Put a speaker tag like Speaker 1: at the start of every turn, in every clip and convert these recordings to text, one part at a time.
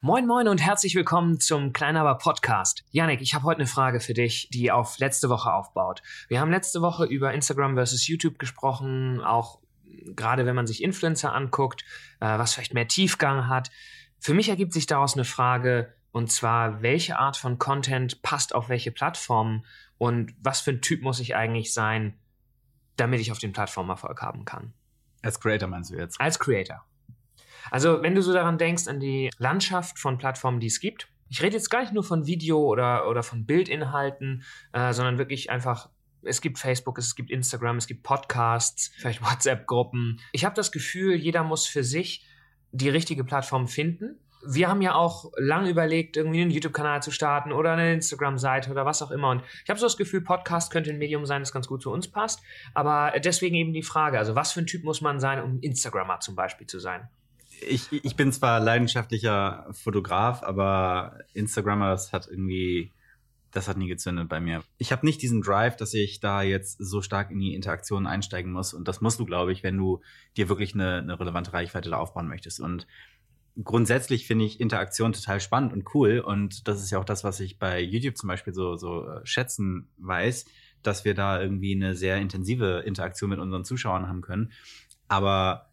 Speaker 1: Moin moin und herzlich willkommen zum Kleinaber Podcast. Janik, ich habe heute eine Frage für dich, die auf letzte Woche aufbaut. Wir haben letzte Woche über Instagram versus YouTube gesprochen, auch gerade wenn man sich Influencer anguckt, äh, was vielleicht mehr Tiefgang hat. Für mich ergibt sich daraus eine Frage, und zwar, welche Art von Content passt auf welche Plattformen und was für ein Typ muss ich eigentlich sein, damit ich auf den Plattformen Erfolg haben kann?
Speaker 2: Als Creator meinst du jetzt?
Speaker 1: Als Creator. Also, wenn du so daran denkst, an die Landschaft von Plattformen, die es gibt, ich rede jetzt gar nicht nur von Video oder, oder von Bildinhalten, äh, sondern wirklich einfach, es gibt Facebook, es gibt Instagram, es gibt Podcasts, vielleicht WhatsApp-Gruppen. Ich habe das Gefühl, jeder muss für sich die richtige Plattform finden. Wir haben ja auch lange überlegt, irgendwie einen YouTube-Kanal zu starten oder eine Instagram-Seite oder was auch immer. Und ich habe so das Gefühl, Podcast könnte ein Medium sein, das ganz gut zu uns passt. Aber deswegen eben die Frage, also was für ein Typ muss man sein, um Instagrammer zum Beispiel zu sein?
Speaker 2: Ich, ich bin zwar leidenschaftlicher Fotograf, aber Instagrammer, das hat irgendwie, das hat nie gezündet bei mir. Ich habe nicht diesen Drive, dass ich da jetzt so stark in die Interaktion einsteigen muss. Und das musst du, glaube ich, wenn du dir wirklich eine, eine relevante Reichweite da aufbauen möchtest. Und grundsätzlich finde ich Interaktion total spannend und cool. Und das ist ja auch das, was ich bei YouTube zum Beispiel so, so äh, schätzen weiß, dass wir da irgendwie eine sehr intensive Interaktion mit unseren Zuschauern haben können. Aber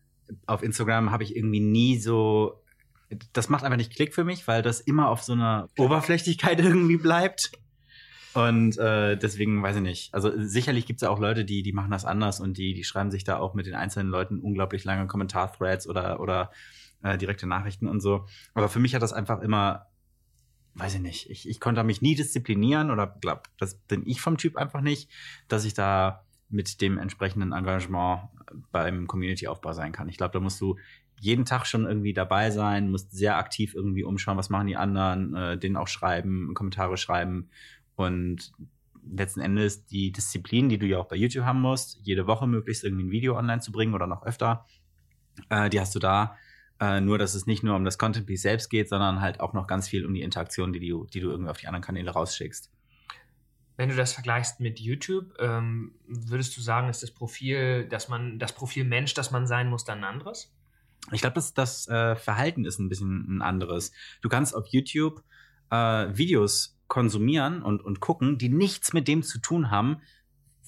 Speaker 2: auf Instagram habe ich irgendwie nie so. Das macht einfach nicht Klick für mich, weil das immer auf so einer Oberflächlichkeit irgendwie bleibt. Und äh, deswegen weiß ich nicht. Also sicherlich gibt es ja auch Leute, die, die machen das anders und die, die schreiben sich da auch mit den einzelnen Leuten unglaublich lange Kommentar-Threads oder, oder äh, direkte Nachrichten und so. Aber für mich hat das einfach immer, weiß ich nicht, ich, ich konnte mich nie disziplinieren oder glaube, das bin ich vom Typ einfach nicht, dass ich da mit dem entsprechenden Engagement beim Community-Aufbau sein kann. Ich glaube, da musst du jeden Tag schon irgendwie dabei sein, musst sehr aktiv irgendwie umschauen, was machen die anderen, äh, denen auch schreiben, Kommentare schreiben und letzten Endes die Disziplin, die du ja auch bei YouTube haben musst, jede Woche möglichst irgendwie ein Video online zu bringen oder noch öfter, äh, die hast du da. Äh, nur, dass es nicht nur um das Content Piece selbst geht, sondern halt auch noch ganz viel um die Interaktion, die du, die du irgendwie auf die anderen Kanäle rausschickst.
Speaker 1: Wenn du das vergleichst mit YouTube, ähm, würdest du sagen, ist das Profil, dass man, das Profil Mensch, das man sein muss, dann ein anderes?
Speaker 2: Ich glaube, das, das äh, Verhalten ist ein bisschen ein anderes. Du kannst auf YouTube äh, Videos konsumieren und, und gucken, die nichts mit dem zu tun haben,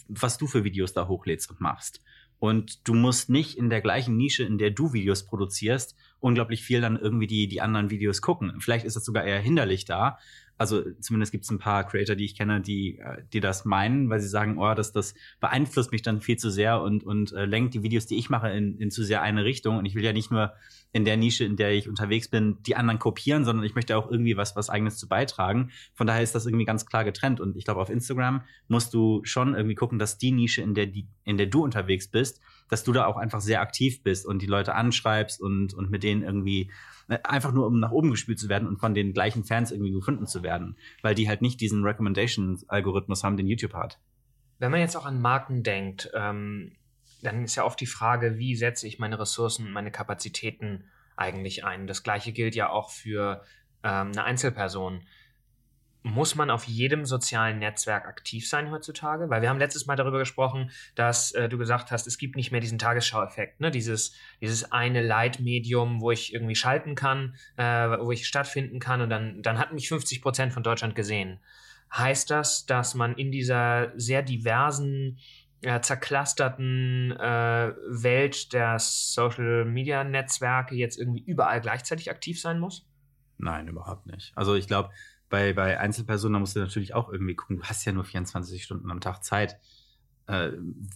Speaker 2: was du für Videos da hochlädst und machst. Und du musst nicht in der gleichen Nische, in der du Videos produzierst, unglaublich viel dann irgendwie die, die anderen Videos gucken. Vielleicht ist das sogar eher hinderlich da, also zumindest gibt es ein paar Creator, die ich kenne, die, äh, die das meinen, weil sie sagen, oh, das, das beeinflusst mich dann viel zu sehr und, und äh, lenkt die Videos, die ich mache, in, in zu sehr eine Richtung. Und ich will ja nicht nur in der Nische, in der ich unterwegs bin, die anderen kopieren, sondern ich möchte auch irgendwie was, was eigenes zu beitragen. Von daher ist das irgendwie ganz klar getrennt. Und ich glaube, auf Instagram musst du schon irgendwie gucken, dass die Nische, in der, die, in der du unterwegs bist, dass du da auch einfach sehr aktiv bist und die Leute anschreibst und, und mit denen irgendwie Ne, einfach nur um nach oben gespielt zu werden und von den gleichen Fans irgendwie gefunden zu werden, weil die halt nicht diesen Recommendations-Algorithmus haben, den YouTube hat.
Speaker 1: Wenn man jetzt auch an Marken denkt, ähm, dann ist ja oft die Frage, wie setze ich meine Ressourcen, meine Kapazitäten eigentlich ein? Das gleiche gilt ja auch für ähm, eine Einzelperson muss man auf jedem sozialen Netzwerk aktiv sein heutzutage? Weil wir haben letztes Mal darüber gesprochen, dass äh, du gesagt hast, es gibt nicht mehr diesen Tagesschau-Effekt, ne? dieses, dieses eine Leitmedium, wo ich irgendwie schalten kann, äh, wo ich stattfinden kann und dann, dann hat mich 50 Prozent von Deutschland gesehen. Heißt das, dass man in dieser sehr diversen, äh, zerklasterten äh, Welt der Social-Media-Netzwerke jetzt irgendwie überall gleichzeitig aktiv sein muss?
Speaker 2: Nein, überhaupt nicht. Also ich glaube, bei, bei Einzelpersonen, da musst du natürlich auch irgendwie gucken, du hast ja nur 24 Stunden am Tag Zeit. Äh,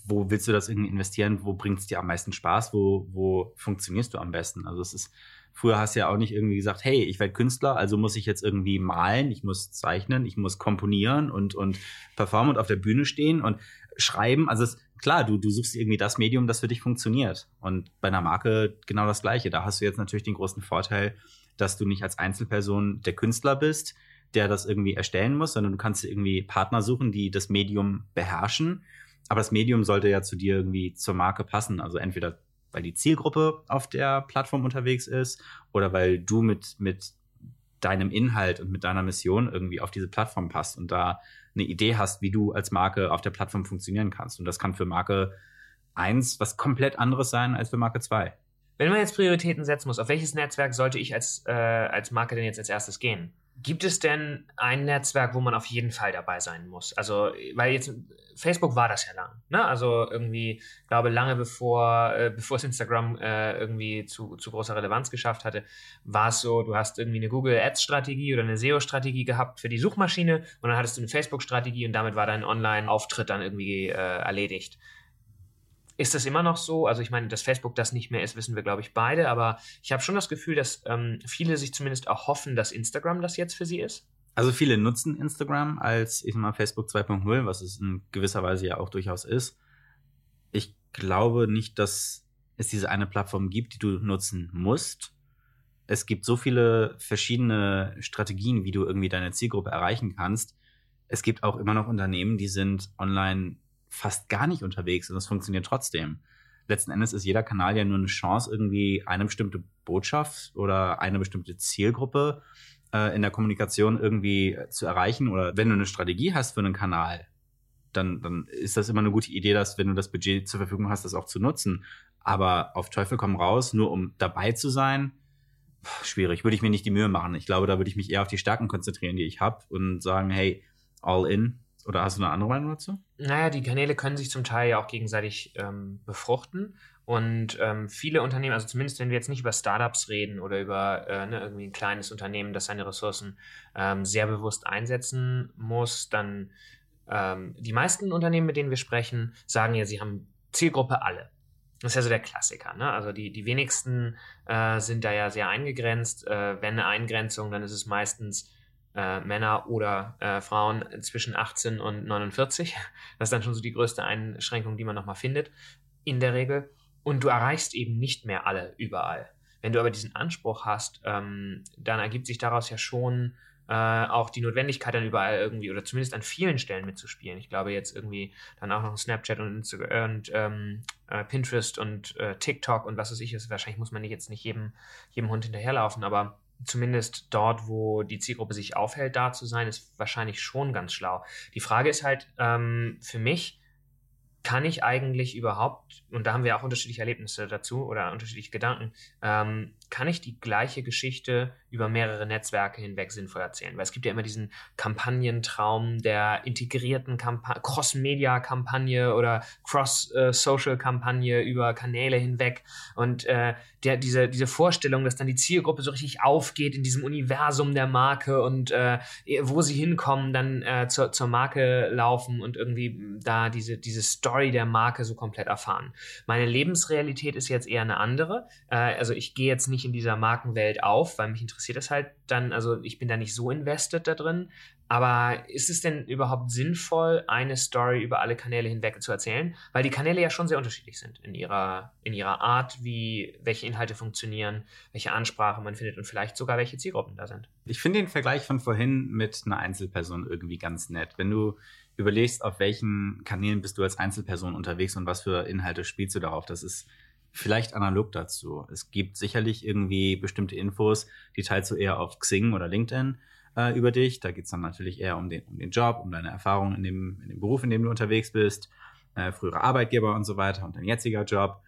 Speaker 2: wo willst du das irgendwie investieren? Wo bringt es dir am meisten Spaß? Wo, wo funktionierst du am besten? Also es ist, früher hast du ja auch nicht irgendwie gesagt, hey, ich werde Künstler, also muss ich jetzt irgendwie malen, ich muss zeichnen, ich muss komponieren und, und performen und auf der Bühne stehen und schreiben. Also es, klar, du, du suchst irgendwie das Medium, das für dich funktioniert. Und bei einer Marke genau das Gleiche. Da hast du jetzt natürlich den großen Vorteil, dass du nicht als Einzelperson der Künstler bist, der das irgendwie erstellen muss, sondern du kannst irgendwie Partner suchen, die das Medium beherrschen. Aber das Medium sollte ja zu dir irgendwie zur Marke passen. Also entweder weil die Zielgruppe auf der Plattform unterwegs ist oder weil du mit, mit deinem Inhalt und mit deiner Mission irgendwie auf diese Plattform passt und da eine Idee hast, wie du als Marke auf der Plattform funktionieren kannst. Und das kann für Marke 1 was komplett anderes sein als für Marke 2
Speaker 1: Wenn man jetzt Prioritäten setzen muss, auf welches Netzwerk sollte ich als, äh, als Marke denn jetzt als erstes gehen? Gibt es denn ein Netzwerk, wo man auf jeden Fall dabei sein muss? Also, weil jetzt Facebook war das ja lang, ne? Also irgendwie, glaube lange bevor, äh, bevor es Instagram äh, irgendwie zu, zu großer Relevanz geschafft hatte, war es so, du hast irgendwie eine Google Ads Strategie oder eine SEO Strategie gehabt für die Suchmaschine und dann hattest du eine Facebook Strategie und damit war dein Online-Auftritt dann irgendwie äh, erledigt. Ist das immer noch so? Also ich meine, dass Facebook das nicht mehr ist, wissen wir, glaube ich, beide. Aber ich habe schon das Gefühl, dass ähm, viele sich zumindest auch hoffen, dass Instagram das jetzt für sie ist.
Speaker 2: Also viele nutzen Instagram als, ich sag mal, Facebook 2.0, was es in gewisser Weise ja auch durchaus ist. Ich glaube nicht, dass es diese eine Plattform gibt, die du nutzen musst. Es gibt so viele verschiedene Strategien, wie du irgendwie deine Zielgruppe erreichen kannst. Es gibt auch immer noch Unternehmen, die sind online fast gar nicht unterwegs und es funktioniert trotzdem. Letzten Endes ist jeder Kanal ja nur eine Chance, irgendwie eine bestimmte Botschaft oder eine bestimmte Zielgruppe äh, in der Kommunikation irgendwie zu erreichen. Oder wenn du eine Strategie hast für einen Kanal, dann, dann ist das immer eine gute Idee, dass, wenn du das Budget zur Verfügung hast, das auch zu nutzen. Aber auf Teufel komm raus, nur um dabei zu sein, schwierig. Würde ich mir nicht die Mühe machen. Ich glaube, da würde ich mich eher auf die Stärken konzentrieren, die ich habe und sagen, hey, all in, oder hast du eine andere Meinung dazu?
Speaker 1: Naja, die Kanäle können sich zum Teil ja auch gegenseitig ähm, befruchten. Und ähm, viele Unternehmen, also zumindest wenn wir jetzt nicht über Startups reden oder über äh, ne, irgendwie ein kleines Unternehmen, das seine Ressourcen ähm, sehr bewusst einsetzen muss, dann ähm, die meisten Unternehmen, mit denen wir sprechen, sagen ja, sie haben Zielgruppe alle. Das ist ja so der Klassiker. Ne? Also die, die wenigsten äh, sind da ja sehr eingegrenzt. Äh, wenn eine Eingrenzung, dann ist es meistens äh, Männer oder äh, Frauen zwischen 18 und 49. Das ist dann schon so die größte Einschränkung, die man nochmal findet, in der Regel. Und du erreichst eben nicht mehr alle überall. Wenn du aber diesen Anspruch hast, ähm, dann ergibt sich daraus ja schon äh, auch die Notwendigkeit, dann überall irgendwie oder zumindest an vielen Stellen mitzuspielen. Ich glaube jetzt irgendwie dann auch noch Snapchat und, und ähm, äh, Pinterest und äh, TikTok und was weiß ich. Ist. Wahrscheinlich muss man jetzt nicht jedem, jedem Hund hinterherlaufen, aber zumindest dort, wo die Zielgruppe sich aufhält, da zu sein, ist wahrscheinlich schon ganz schlau. Die Frage ist halt ähm, für mich, kann ich eigentlich überhaupt, und da haben wir auch unterschiedliche Erlebnisse dazu oder unterschiedliche Gedanken, ähm, kann ich die gleiche Geschichte über mehrere Netzwerke hinweg sinnvoll erzählen? Weil es gibt ja immer diesen Kampagnentraum der integrierten Cross-Media-Kampagne oder Cross-Social-Kampagne über Kanäle hinweg und äh, der, diese, diese Vorstellung, dass dann die Zielgruppe so richtig aufgeht in diesem Universum der Marke und äh, wo sie hinkommen, dann äh, zur, zur Marke laufen und irgendwie da diese, diese Story der Marke so komplett erfahren. Meine Lebensrealität ist jetzt eher eine andere. Äh, also ich gehe jetzt nicht nicht in dieser Markenwelt auf, weil mich interessiert das halt dann, also ich bin da nicht so invested da drin. Aber ist es denn überhaupt sinnvoll, eine Story über alle Kanäle hinweg zu erzählen? Weil die Kanäle ja schon sehr unterschiedlich sind in ihrer, in ihrer Art, wie welche Inhalte funktionieren, welche Ansprache man findet und vielleicht sogar welche Zielgruppen da sind.
Speaker 2: Ich finde den Vergleich von vorhin mit einer Einzelperson irgendwie ganz nett. Wenn du überlegst, auf welchen Kanälen bist du als Einzelperson unterwegs und was für Inhalte spielst du darauf, das ist vielleicht analog dazu. Es gibt sicherlich irgendwie bestimmte Infos, die teilst du eher auf Xing oder LinkedIn äh, über dich. Da geht es dann natürlich eher um den, um den Job, um deine Erfahrungen in dem, in dem Beruf, in dem du unterwegs bist, äh, frühere Arbeitgeber und so weiter und dein jetziger Job.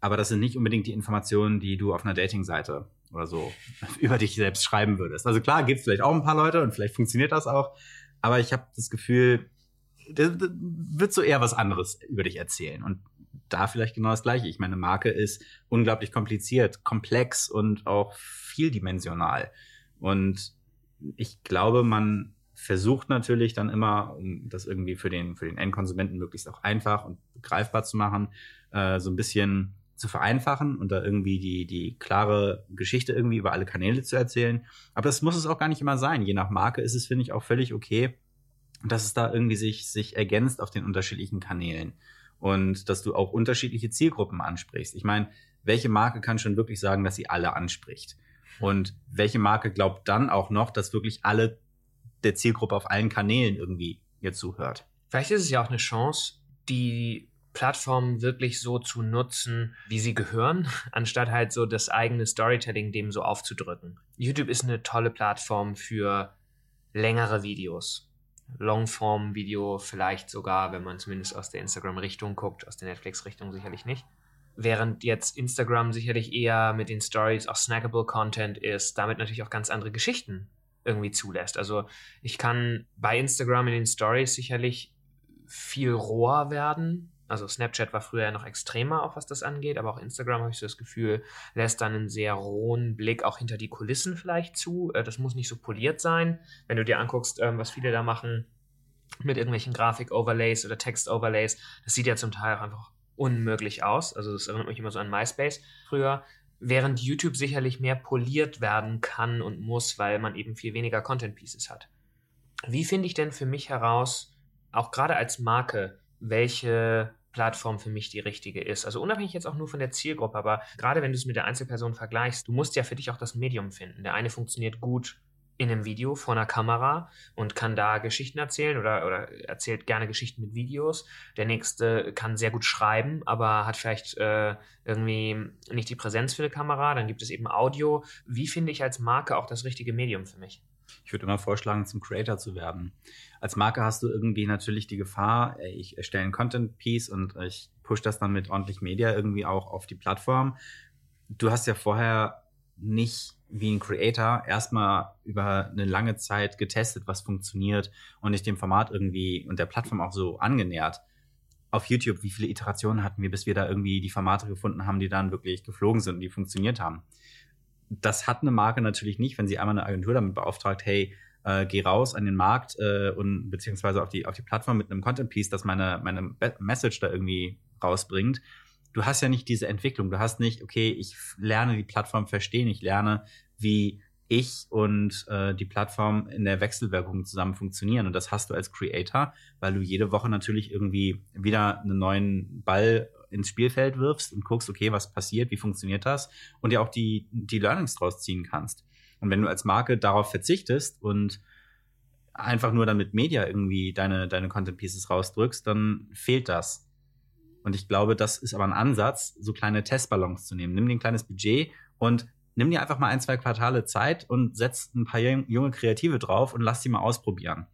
Speaker 2: Aber das sind nicht unbedingt die Informationen, die du auf einer Datingseite oder so über dich selbst schreiben würdest. Also klar, gibt es vielleicht auch ein paar Leute und vielleicht funktioniert das auch. Aber ich habe das Gefühl, das wird so eher was anderes über dich erzählen. Und da vielleicht genau das Gleiche. Ich meine, Marke ist unglaublich kompliziert, komplex und auch vieldimensional. Und ich glaube, man versucht natürlich dann immer, um das irgendwie für den, für den Endkonsumenten möglichst auch einfach und greifbar zu machen, äh, so ein bisschen zu vereinfachen und da irgendwie die, die klare Geschichte irgendwie über alle Kanäle zu erzählen. Aber das muss es auch gar nicht immer sein. Je nach Marke ist es, finde ich, auch völlig okay, dass es da irgendwie sich, sich ergänzt auf den unterschiedlichen Kanälen und dass du auch unterschiedliche Zielgruppen ansprichst. Ich meine, welche Marke kann schon wirklich sagen, dass sie alle anspricht? Und welche Marke glaubt dann auch noch, dass wirklich alle der Zielgruppe auf allen Kanälen irgendwie ihr zuhört?
Speaker 1: Vielleicht ist es ja auch eine Chance, die Plattformen wirklich so zu nutzen, wie sie gehören, anstatt halt so das eigene Storytelling dem so aufzudrücken. YouTube ist eine tolle Plattform für längere Videos. Longform-Video vielleicht sogar, wenn man zumindest aus der Instagram-Richtung guckt, aus der Netflix-Richtung sicherlich nicht. während jetzt Instagram sicherlich eher mit den Stories auch snackable Content ist, damit natürlich auch ganz andere Geschichten irgendwie zulässt. Also ich kann bei Instagram in den Stories sicherlich viel roher werden. Also Snapchat war früher noch extremer, auch was das angeht, aber auch Instagram habe ich so das Gefühl, lässt dann einen sehr rohen Blick auch hinter die Kulissen vielleicht zu. Äh, das muss nicht so poliert sein. Wenn du dir anguckst, ähm, was viele da machen mit irgendwelchen Grafik-Overlays oder Text-Overlays, das sieht ja zum Teil auch einfach unmöglich aus. Also das erinnert mich immer so an MySpace früher während YouTube sicherlich mehr poliert werden kann und muss, weil man eben viel weniger Content Pieces hat. Wie finde ich denn für mich heraus, auch gerade als Marke, welche Plattform für mich die richtige ist? Also unabhängig jetzt auch nur von der Zielgruppe, aber gerade wenn du es mit der Einzelperson vergleichst, du musst ja für dich auch das Medium finden. Der eine funktioniert gut in einem Video vor einer Kamera und kann da Geschichten erzählen oder, oder erzählt gerne Geschichten mit Videos. Der nächste kann sehr gut schreiben, aber hat vielleicht äh, irgendwie nicht die Präsenz für eine Kamera. Dann gibt es eben Audio. Wie finde ich als Marke auch das richtige Medium für mich?
Speaker 2: Ich würde immer vorschlagen, zum Creator zu werden. Als Marke hast du irgendwie natürlich die Gefahr, ich erstelle ein Content-Piece und ich push das dann mit ordentlich Media irgendwie auch auf die Plattform. Du hast ja vorher nicht wie ein Creator erstmal über eine lange Zeit getestet, was funktioniert und nicht dem Format irgendwie und der Plattform auch so angenähert. Auf YouTube, wie viele Iterationen hatten wir, bis wir da irgendwie die Formate gefunden haben, die dann wirklich geflogen sind und die funktioniert haben. Das hat eine Marke natürlich nicht, wenn sie einmal eine Agentur damit beauftragt, hey, äh, geh raus an den Markt äh, und beziehungsweise auf die, auf die Plattform mit einem Content Piece, das meine, meine Message da irgendwie rausbringt du hast ja nicht diese Entwicklung. Du hast nicht, okay, ich lerne die Plattform verstehen, ich lerne, wie ich und äh, die Plattform in der Wechselwirkung zusammen funktionieren. Und das hast du als Creator, weil du jede Woche natürlich irgendwie wieder einen neuen Ball ins Spielfeld wirfst und guckst, okay, was passiert, wie funktioniert das und ja auch die, die Learnings draus ziehen kannst. Und wenn du als Marke darauf verzichtest und einfach nur dann mit Media irgendwie deine, deine Content Pieces rausdrückst, dann fehlt das. Und ich glaube, das ist aber ein Ansatz, so kleine Testballons zu nehmen. Nimm dir ein kleines Budget und nimm dir einfach mal ein, zwei Quartale Zeit und setz ein paar junge Kreative drauf und lass die mal ausprobieren.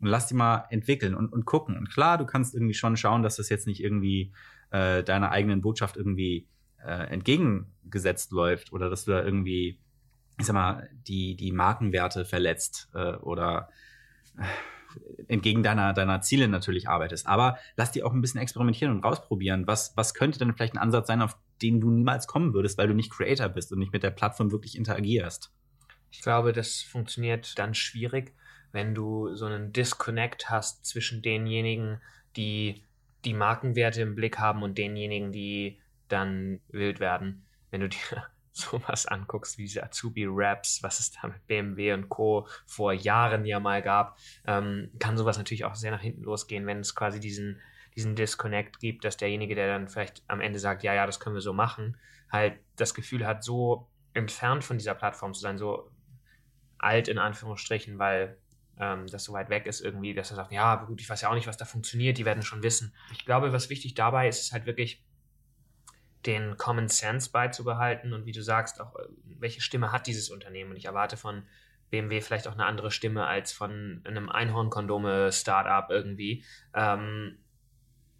Speaker 2: Und lass die mal entwickeln und, und gucken. Und klar, du kannst irgendwie schon schauen, dass das jetzt nicht irgendwie äh, deiner eigenen Botschaft irgendwie äh, entgegengesetzt läuft oder dass du da irgendwie, ich sag mal, die, die Markenwerte verletzt äh, oder äh, entgegen deiner, deiner Ziele natürlich arbeitest. Aber lass die auch ein bisschen experimentieren und rausprobieren. Was, was könnte denn vielleicht ein Ansatz sein, auf den du niemals kommen würdest, weil du nicht Creator bist und nicht mit der Plattform wirklich interagierst?
Speaker 1: Ich glaube, das funktioniert dann schwierig, wenn du so einen Disconnect hast zwischen denjenigen, die die Markenwerte im Blick haben und denjenigen, die dann wild werden. Wenn du dir sowas anguckst, wie diese Azubi-Raps, was es da mit BMW und Co. vor Jahren ja mal gab, ähm, kann sowas natürlich auch sehr nach hinten losgehen, wenn es quasi diesen, diesen Disconnect gibt, dass derjenige, der dann vielleicht am Ende sagt, ja, ja, das können wir so machen, halt das Gefühl hat, so entfernt von dieser Plattform zu sein, so alt in Anführungsstrichen, weil ähm, das so weit weg ist irgendwie, dass er sagt, ja, gut, ich weiß ja auch nicht, was da funktioniert, die werden schon wissen. Ich glaube, was wichtig dabei ist, ist halt wirklich, den Common Sense beizubehalten und wie du sagst, auch äh, welche Stimme hat dieses Unternehmen. Und ich erwarte von BMW vielleicht auch eine andere Stimme als von einem Einhornkondome-Startup irgendwie. Ähm,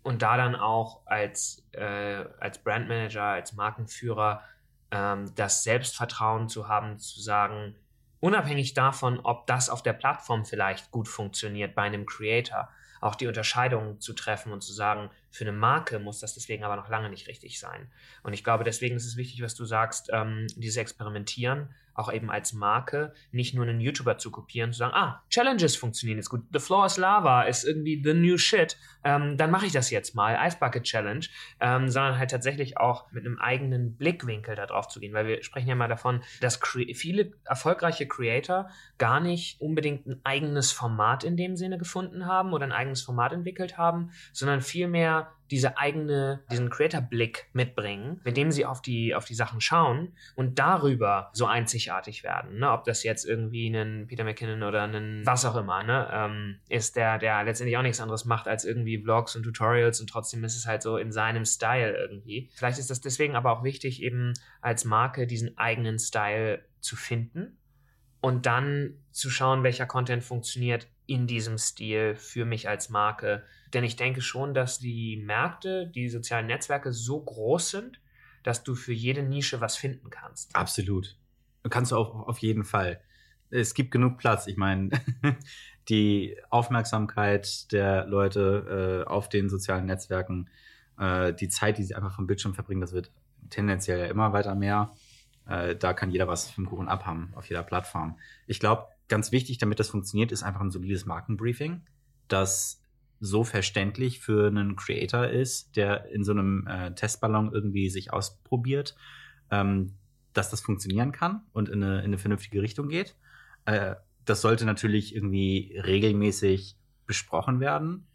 Speaker 1: und da dann auch als, äh, als Brandmanager, als Markenführer ähm, das Selbstvertrauen zu haben, zu sagen, unabhängig davon, ob das auf der Plattform vielleicht gut funktioniert bei einem Creator, auch die Unterscheidung zu treffen und zu sagen, für eine Marke muss das deswegen aber noch lange nicht richtig sein. Und ich glaube, deswegen ist es wichtig, was du sagst, ähm, dieses Experimentieren, auch eben als Marke, nicht nur einen YouTuber zu kopieren, zu sagen, ah, Challenges funktionieren jetzt gut, The Floor is Lava ist irgendwie the new shit, ähm, dann mache ich das jetzt mal, Ice Bucket Challenge, ähm, sondern halt tatsächlich auch mit einem eigenen Blickwinkel darauf zu gehen, weil wir sprechen ja mal davon, dass viele erfolgreiche Creator gar nicht unbedingt ein eigenes Format in dem Sinne gefunden haben oder ein eigenes Format entwickelt haben, sondern vielmehr diese eigene, diesen Creator-Blick mitbringen, mit dem sie auf die, auf die Sachen schauen und darüber so einzigartig werden. Ne? Ob das jetzt irgendwie ein Peter McKinnon oder ein was auch immer ne? ähm, ist, der, der letztendlich auch nichts anderes macht als irgendwie Vlogs und Tutorials und trotzdem ist es halt so in seinem Style irgendwie. Vielleicht ist das deswegen aber auch wichtig, eben als Marke diesen eigenen Style zu finden und dann zu schauen, welcher Content funktioniert in diesem Stil für mich als Marke denn ich denke schon, dass die Märkte, die sozialen Netzwerke so groß sind, dass du für jede Nische was finden kannst.
Speaker 2: Absolut. Kannst du auch auf jeden Fall. Es gibt genug Platz. Ich meine, die Aufmerksamkeit der Leute äh, auf den sozialen Netzwerken, äh, die Zeit, die sie einfach vom Bildschirm verbringen, das wird tendenziell ja immer weiter mehr. Äh, da kann jeder was vom Kuchen abhaben auf jeder Plattform. Ich glaube, ganz wichtig, damit das funktioniert, ist einfach ein solides Markenbriefing, das so verständlich für einen Creator ist, der in so einem äh, Testballon irgendwie sich ausprobiert, ähm, dass das funktionieren kann und in eine, in eine vernünftige Richtung geht. Äh, das sollte natürlich irgendwie regelmäßig besprochen werden.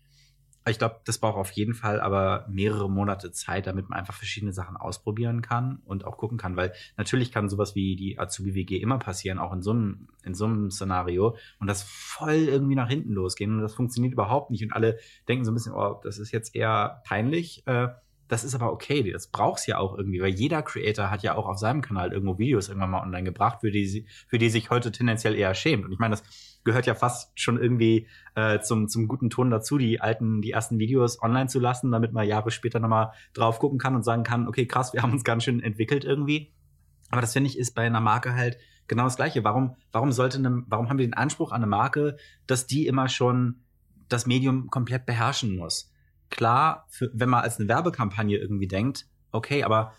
Speaker 2: Ich glaube, das braucht auf jeden Fall aber mehrere Monate Zeit, damit man einfach verschiedene Sachen ausprobieren kann und auch gucken kann, weil natürlich kann sowas wie die Azubi WG immer passieren, auch in so einem in so einem Szenario und das voll irgendwie nach hinten losgehen und das funktioniert überhaupt nicht und alle denken so ein bisschen, oh, das ist jetzt eher peinlich. Äh, das ist aber okay, das braucht's ja auch irgendwie, weil jeder Creator hat ja auch auf seinem Kanal irgendwo Videos irgendwann mal online gebracht, für die, für die sich heute tendenziell eher schämt. Und ich meine, das gehört ja fast schon irgendwie äh, zum, zum guten Ton dazu, die alten, die ersten Videos online zu lassen, damit man Jahre später nochmal drauf gucken kann und sagen kann, okay, krass, wir haben uns ganz schön entwickelt irgendwie. Aber das finde ich ist bei einer Marke halt genau das Gleiche. Warum, warum sollte eine, warum haben wir den Anspruch an eine Marke, dass die immer schon das Medium komplett beherrschen muss? Klar, für, wenn man als eine Werbekampagne irgendwie denkt, okay, aber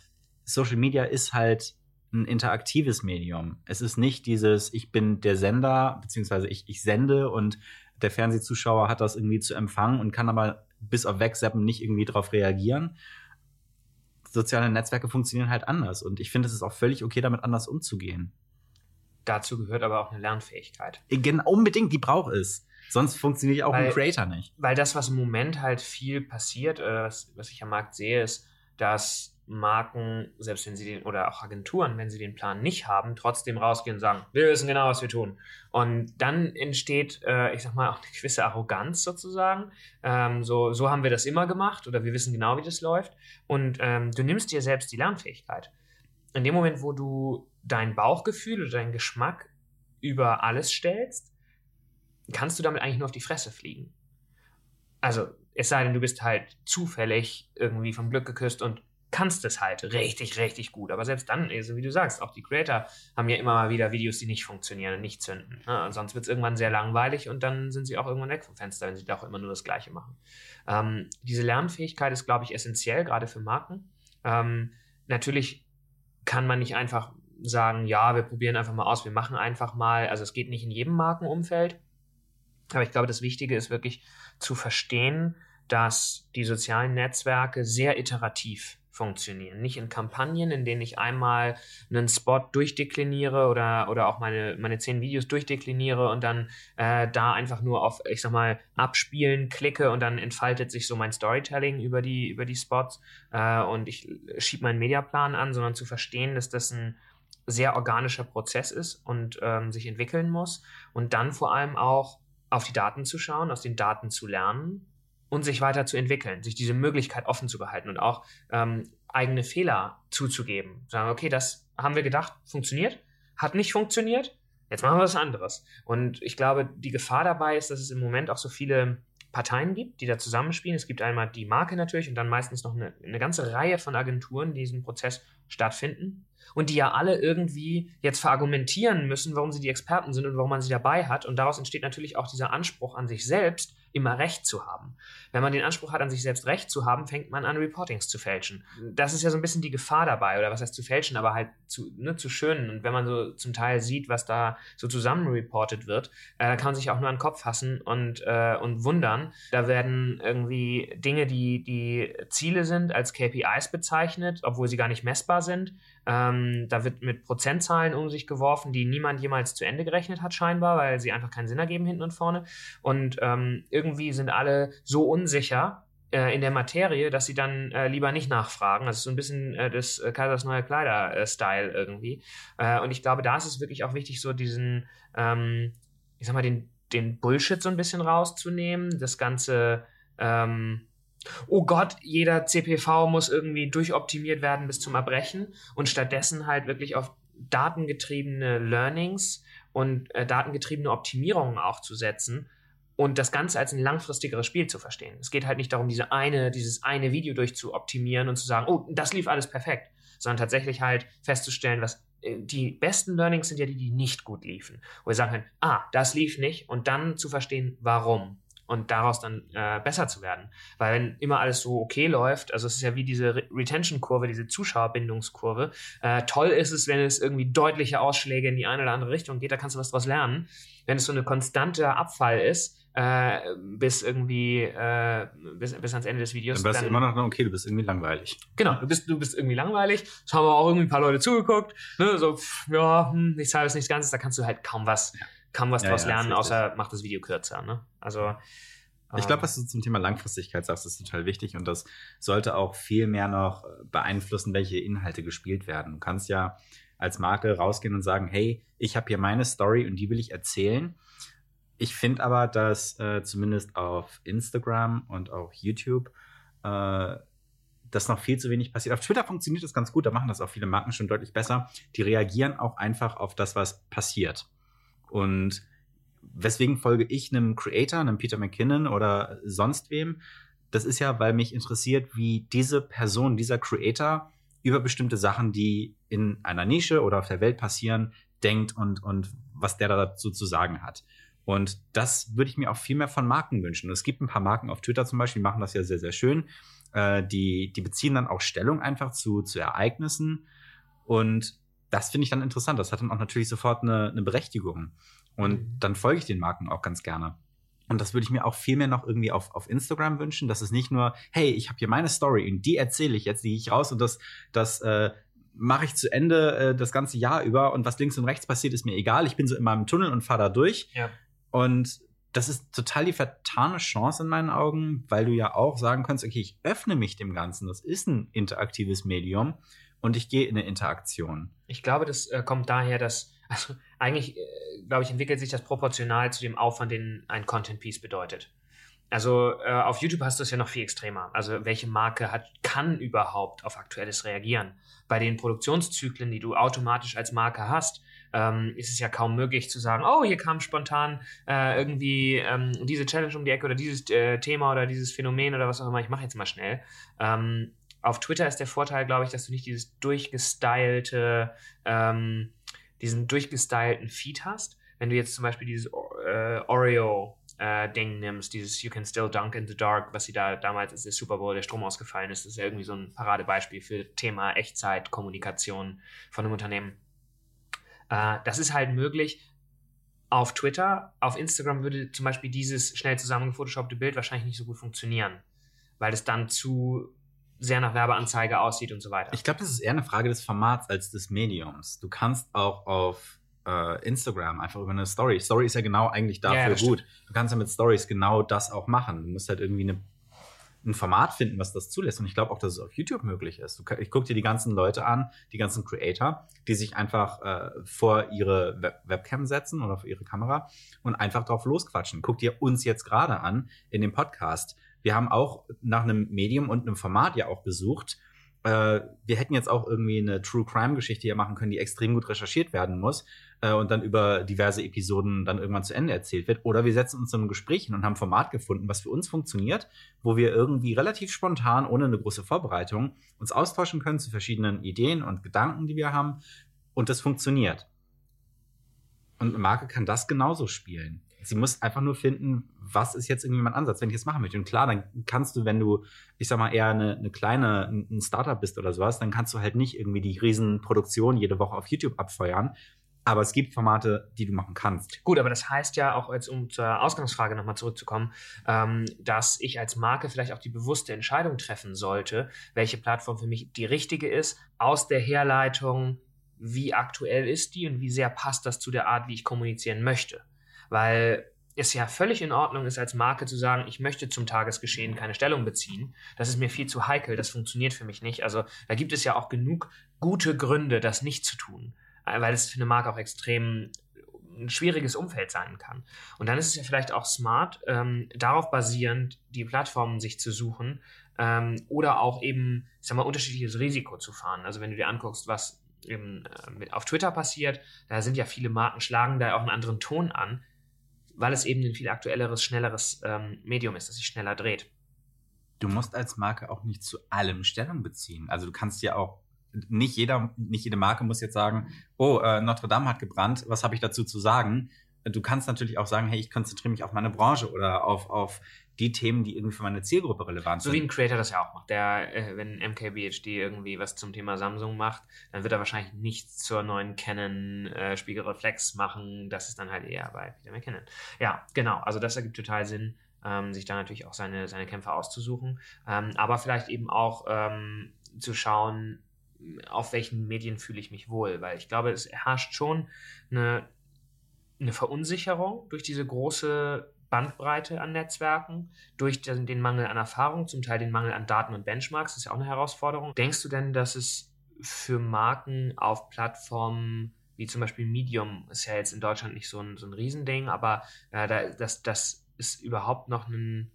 Speaker 2: Social Media ist halt ein interaktives Medium. Es ist nicht dieses, ich bin der Sender, beziehungsweise ich, ich sende und der Fernsehzuschauer hat das irgendwie zu empfangen und kann aber bis auf Wegseppen nicht irgendwie darauf reagieren. Soziale Netzwerke funktionieren halt anders und ich finde, es ist auch völlig okay, damit anders umzugehen.
Speaker 1: Dazu gehört aber auch eine Lernfähigkeit.
Speaker 2: Genau, unbedingt, die braucht es. Sonst funktioniert auch weil, ein Creator nicht.
Speaker 1: Weil das, was im Moment halt viel passiert, äh, was, was ich am Markt sehe, ist, dass Marken, selbst wenn sie den, oder auch Agenturen, wenn sie den Plan nicht haben, trotzdem rausgehen und sagen, wir wissen genau, was wir tun. Und dann entsteht, äh, ich sag mal, auch eine gewisse Arroganz sozusagen. Ähm, so, so haben wir das immer gemacht oder wir wissen genau, wie das läuft. Und ähm, du nimmst dir selbst die Lernfähigkeit. In dem Moment, wo du dein Bauchgefühl oder deinen Geschmack über alles stellst, kannst du damit eigentlich nur auf die Fresse fliegen. Also, es sei denn, du bist halt zufällig irgendwie vom Glück geküsst und kannst es halt richtig, richtig gut. Aber selbst dann, also wie du sagst, auch die Creator haben ja immer mal wieder Videos, die nicht funktionieren und nicht zünden. Ne? sonst wird es irgendwann sehr langweilig und dann sind sie auch irgendwann weg vom Fenster, wenn sie da auch immer nur das Gleiche machen. Ähm, diese Lernfähigkeit ist, glaube ich, essentiell, gerade für Marken. Ähm, natürlich kann man nicht einfach sagen, ja, wir probieren einfach mal aus, wir machen einfach mal. Also es geht nicht in jedem Markenumfeld. Aber ich glaube, das Wichtige ist wirklich zu verstehen, dass die sozialen Netzwerke sehr iterativ funktionieren. Nicht in Kampagnen, in denen ich einmal einen Spot durchdekliniere oder, oder auch meine, meine zehn Videos durchdekliniere und dann äh, da einfach nur auf, ich sag mal, abspielen klicke und dann entfaltet sich so mein Storytelling über die, über die Spots äh, und ich schiebe meinen Mediaplan an, sondern zu verstehen, dass das ein sehr organischer Prozess ist und ähm, sich entwickeln muss und dann vor allem auch auf die Daten zu schauen, aus den Daten zu lernen und sich weiterzuentwickeln, sich diese Möglichkeit offen zu behalten und auch ähm, eigene Fehler zuzugeben. Sagen, okay, das haben wir gedacht, funktioniert, hat nicht funktioniert, jetzt machen wir was anderes. Und ich glaube, die Gefahr dabei ist, dass es im Moment auch so viele Parteien gibt, die da zusammenspielen. Es gibt einmal die Marke natürlich und dann meistens noch eine, eine ganze Reihe von Agenturen, die diesen Prozess stattfinden und die ja alle irgendwie jetzt verargumentieren müssen, warum sie die Experten sind und warum man sie dabei hat. Und daraus entsteht natürlich auch dieser Anspruch an sich selbst, immer Recht zu haben. Wenn man den Anspruch hat, an sich selbst Recht zu haben, fängt man an, Reportings zu fälschen. Das ist ja so ein bisschen die Gefahr dabei, oder was heißt zu fälschen, aber halt zu, ne, zu schönen. Und wenn man so zum Teil sieht, was da so zusammen reported wird, äh, kann man sich auch nur an den Kopf fassen und, äh, und wundern. Da werden irgendwie Dinge, die, die Ziele sind, als KPIs bezeichnet, obwohl sie gar nicht messbar sind. Ähm, da wird mit Prozentzahlen um sich geworfen, die niemand jemals zu Ende gerechnet hat, scheinbar, weil sie einfach keinen Sinn ergeben hinten und vorne. Und ähm, irgendwie sind alle so unsicher äh, in der Materie, dass sie dann äh, lieber nicht nachfragen. Das ist so ein bisschen äh, das äh, Kaisers neue Kleider-Style irgendwie. Äh, und ich glaube, da ist es wirklich auch wichtig, so diesen, ähm, ich sag mal, den, den Bullshit so ein bisschen rauszunehmen, das Ganze. Ähm, oh Gott, jeder CPV muss irgendwie durchoptimiert werden bis zum Erbrechen und stattdessen halt wirklich auf datengetriebene Learnings und äh, datengetriebene Optimierungen auch zu setzen und das Ganze als ein langfristigeres Spiel zu verstehen. Es geht halt nicht darum, diese eine, dieses eine Video durchzuoptimieren und zu sagen, oh, das lief alles perfekt, sondern tatsächlich halt festzustellen, was äh, die besten Learnings sind ja die, die nicht gut liefen. Wo wir sagen können, ah, das lief nicht und dann zu verstehen, warum und daraus dann äh, besser zu werden. Weil wenn immer alles so okay läuft, also es ist ja wie diese Re Retention-Kurve, diese Zuschauerbindungskurve, äh, toll ist es, wenn es irgendwie deutliche Ausschläge in die eine oder andere Richtung geht, da kannst du was draus lernen. Wenn es so eine konstante Abfall ist, äh, bis irgendwie äh, bis, bis ans Ende des Videos.
Speaker 2: Dann bist du immer noch, okay, du bist irgendwie langweilig.
Speaker 1: Genau, du bist, du bist irgendwie langweilig. Es haben auch irgendwie ein paar Leute zugeguckt. Ne? So, pff, ja, hm, nichts halbes, nichts Ganzes, da kannst du halt kaum was. Ja kann was ja, daraus ja, lernen, außer macht das Video kürzer. Ne? Also
Speaker 2: ich glaube, ähm, was du zum Thema Langfristigkeit sagst, ist total wichtig und das sollte auch viel mehr noch beeinflussen, welche Inhalte gespielt werden. Du kannst ja als Marke rausgehen und sagen, hey, ich habe hier meine Story und die will ich erzählen. Ich finde aber, dass äh, zumindest auf Instagram und auch YouTube äh, das noch viel zu wenig passiert. Auf Twitter funktioniert das ganz gut, da machen das auch viele Marken schon deutlich besser. Die reagieren auch einfach auf das, was passiert. Und weswegen folge ich einem Creator, einem Peter McKinnon oder sonst wem? Das ist ja, weil mich interessiert, wie diese Person, dieser Creator über bestimmte Sachen, die in einer Nische oder auf der Welt passieren, denkt und, und was der dazu zu sagen hat. Und das würde ich mir auch viel mehr von Marken wünschen. Es gibt ein paar Marken auf Twitter zum Beispiel, die machen das ja sehr, sehr schön. Äh, die, die beziehen dann auch Stellung einfach zu, zu Ereignissen. Und das finde ich dann interessant. Das hat dann auch natürlich sofort eine, eine Berechtigung. Und mhm. dann folge ich den Marken auch ganz gerne. Und das würde ich mir auch viel mehr noch irgendwie auf, auf Instagram wünschen, dass es nicht nur, hey, ich habe hier meine Story und die erzähle ich jetzt, die ich raus und das, das äh, mache ich zu Ende äh, das ganze Jahr über und was links und rechts passiert, ist mir egal. Ich bin so in meinem Tunnel und fahre da durch. Ja. Und das ist total die vertane Chance in meinen Augen, weil du ja auch sagen kannst, okay, ich öffne mich dem Ganzen. Das ist ein interaktives Medium und ich gehe in eine Interaktion.
Speaker 1: Ich glaube, das äh, kommt daher, dass, also eigentlich, äh, glaube ich, entwickelt sich das proportional zu dem Aufwand, den ein Content Piece bedeutet. Also äh, auf YouTube hast du es ja noch viel extremer. Also welche Marke hat, kann überhaupt auf Aktuelles reagieren? Bei den Produktionszyklen, die du automatisch als Marke hast, ähm, ist es ja kaum möglich zu sagen, oh, hier kam spontan äh, irgendwie ähm, diese Challenge um die Ecke oder dieses äh, Thema oder dieses Phänomen oder was auch immer, ich mache jetzt mal schnell. Ähm, auf Twitter ist der Vorteil, glaube ich, dass du nicht dieses durchgestylte, ähm, diesen durchgestylten Feed hast. Wenn du jetzt zum Beispiel dieses äh, Oreo äh, Ding nimmst, dieses You can still dunk in the dark, was sie da damals, als der Super Bowl der Strom ausgefallen ist, das ist ja irgendwie so ein Paradebeispiel für Thema Echtzeitkommunikation von einem Unternehmen. Äh, das ist halt möglich auf Twitter. Auf Instagram würde zum Beispiel dieses schnell zusammengefotoshoppte Bild wahrscheinlich nicht so gut funktionieren, weil es dann zu sehr nach Werbeanzeige aussieht und so weiter.
Speaker 2: Ich glaube, das ist eher eine Frage des Formats als des Mediums. Du kannst auch auf äh, Instagram einfach über eine Story. Story ist ja genau eigentlich dafür ja, gut. Du kannst ja mit Stories genau das auch machen. Du musst halt irgendwie eine, ein Format finden, was das zulässt. Und ich glaube auch, dass es auf YouTube möglich ist. Du, ich gucke dir die ganzen Leute an, die ganzen Creator, die sich einfach äh, vor ihre Web Webcam setzen oder vor ihre Kamera und einfach drauf losquatschen. Guck dir uns jetzt gerade an in dem Podcast wir haben auch nach einem Medium und einem Format ja auch gesucht. Äh, wir hätten jetzt auch irgendwie eine True Crime Geschichte hier machen können, die extrem gut recherchiert werden muss äh, und dann über diverse Episoden dann irgendwann zu Ende erzählt wird. Oder wir setzen uns zu einem Gespräch hin und haben ein Format gefunden, was für uns funktioniert, wo wir irgendwie relativ spontan, ohne eine große Vorbereitung, uns austauschen können zu verschiedenen Ideen und Gedanken, die wir haben. Und das funktioniert. Und eine Marke kann das genauso spielen. Sie muss einfach nur finden, was ist jetzt irgendwie mein Ansatz, wenn ich das machen möchte. Und klar, dann kannst du, wenn du, ich sag mal, eher eine, eine kleine, ein Startup bist oder sowas, dann kannst du halt nicht irgendwie die Riesenproduktion jede Woche auf YouTube abfeuern. Aber es gibt Formate, die du machen kannst.
Speaker 1: Gut, aber das heißt ja auch, jetzt um zur Ausgangsfrage nochmal zurückzukommen, ähm, dass ich als Marke vielleicht auch die bewusste Entscheidung treffen sollte, welche Plattform für mich die richtige ist, aus der Herleitung, wie aktuell ist die und wie sehr passt das zu der Art, wie ich kommunizieren möchte weil es ja völlig in Ordnung ist, als Marke zu sagen, ich möchte zum Tagesgeschehen keine Stellung beziehen. Das ist mir viel zu heikel, das funktioniert für mich nicht. Also da gibt es ja auch genug gute Gründe, das nicht zu tun, äh, weil es für eine Marke auch extrem ein schwieriges Umfeld sein kann. Und dann ist es ja vielleicht auch smart, ähm, darauf basierend die Plattformen sich zu suchen ähm, oder auch eben, ich sag mal, unterschiedliches Risiko zu fahren. Also wenn du dir anguckst, was eben äh, auf Twitter passiert, da sind ja viele Marken, schlagen da auch einen anderen Ton an weil es eben ein viel aktuelleres, schnelleres ähm, Medium ist, das sich schneller dreht.
Speaker 2: Du musst als Marke auch nicht zu allem Stellung beziehen. Also du kannst ja auch nicht jeder, nicht jede Marke muss jetzt sagen, oh, äh, Notre Dame hat gebrannt, was habe ich dazu zu sagen? Du kannst natürlich auch sagen, hey, ich konzentriere mich auf meine Branche oder auf, auf die Themen, die irgendwie für meine Zielgruppe relevant
Speaker 1: So
Speaker 2: sind.
Speaker 1: wie ein Creator das ja auch macht. Der, äh, wenn MKBHD irgendwie was zum Thema Samsung macht, dann wird er wahrscheinlich nichts zur neuen Canon äh, Spiegelreflex machen. Das ist dann halt eher bei Peter McKinnon. Ja, genau. Also das ergibt total Sinn, ähm, sich da natürlich auch seine, seine Kämpfe auszusuchen. Ähm, aber vielleicht eben auch ähm, zu schauen, auf welchen Medien fühle ich mich wohl. Weil ich glaube, es herrscht schon eine, eine Verunsicherung durch diese große Bandbreite an Netzwerken, durch den, den Mangel an Erfahrung, zum Teil den Mangel an Daten und Benchmarks, das ist ja auch eine Herausforderung. Denkst du denn, dass es für Marken auf Plattformen wie zum Beispiel Medium, ist ja jetzt in Deutschland nicht so ein, so ein Riesending, aber äh, da, das, das ist überhaupt noch ein,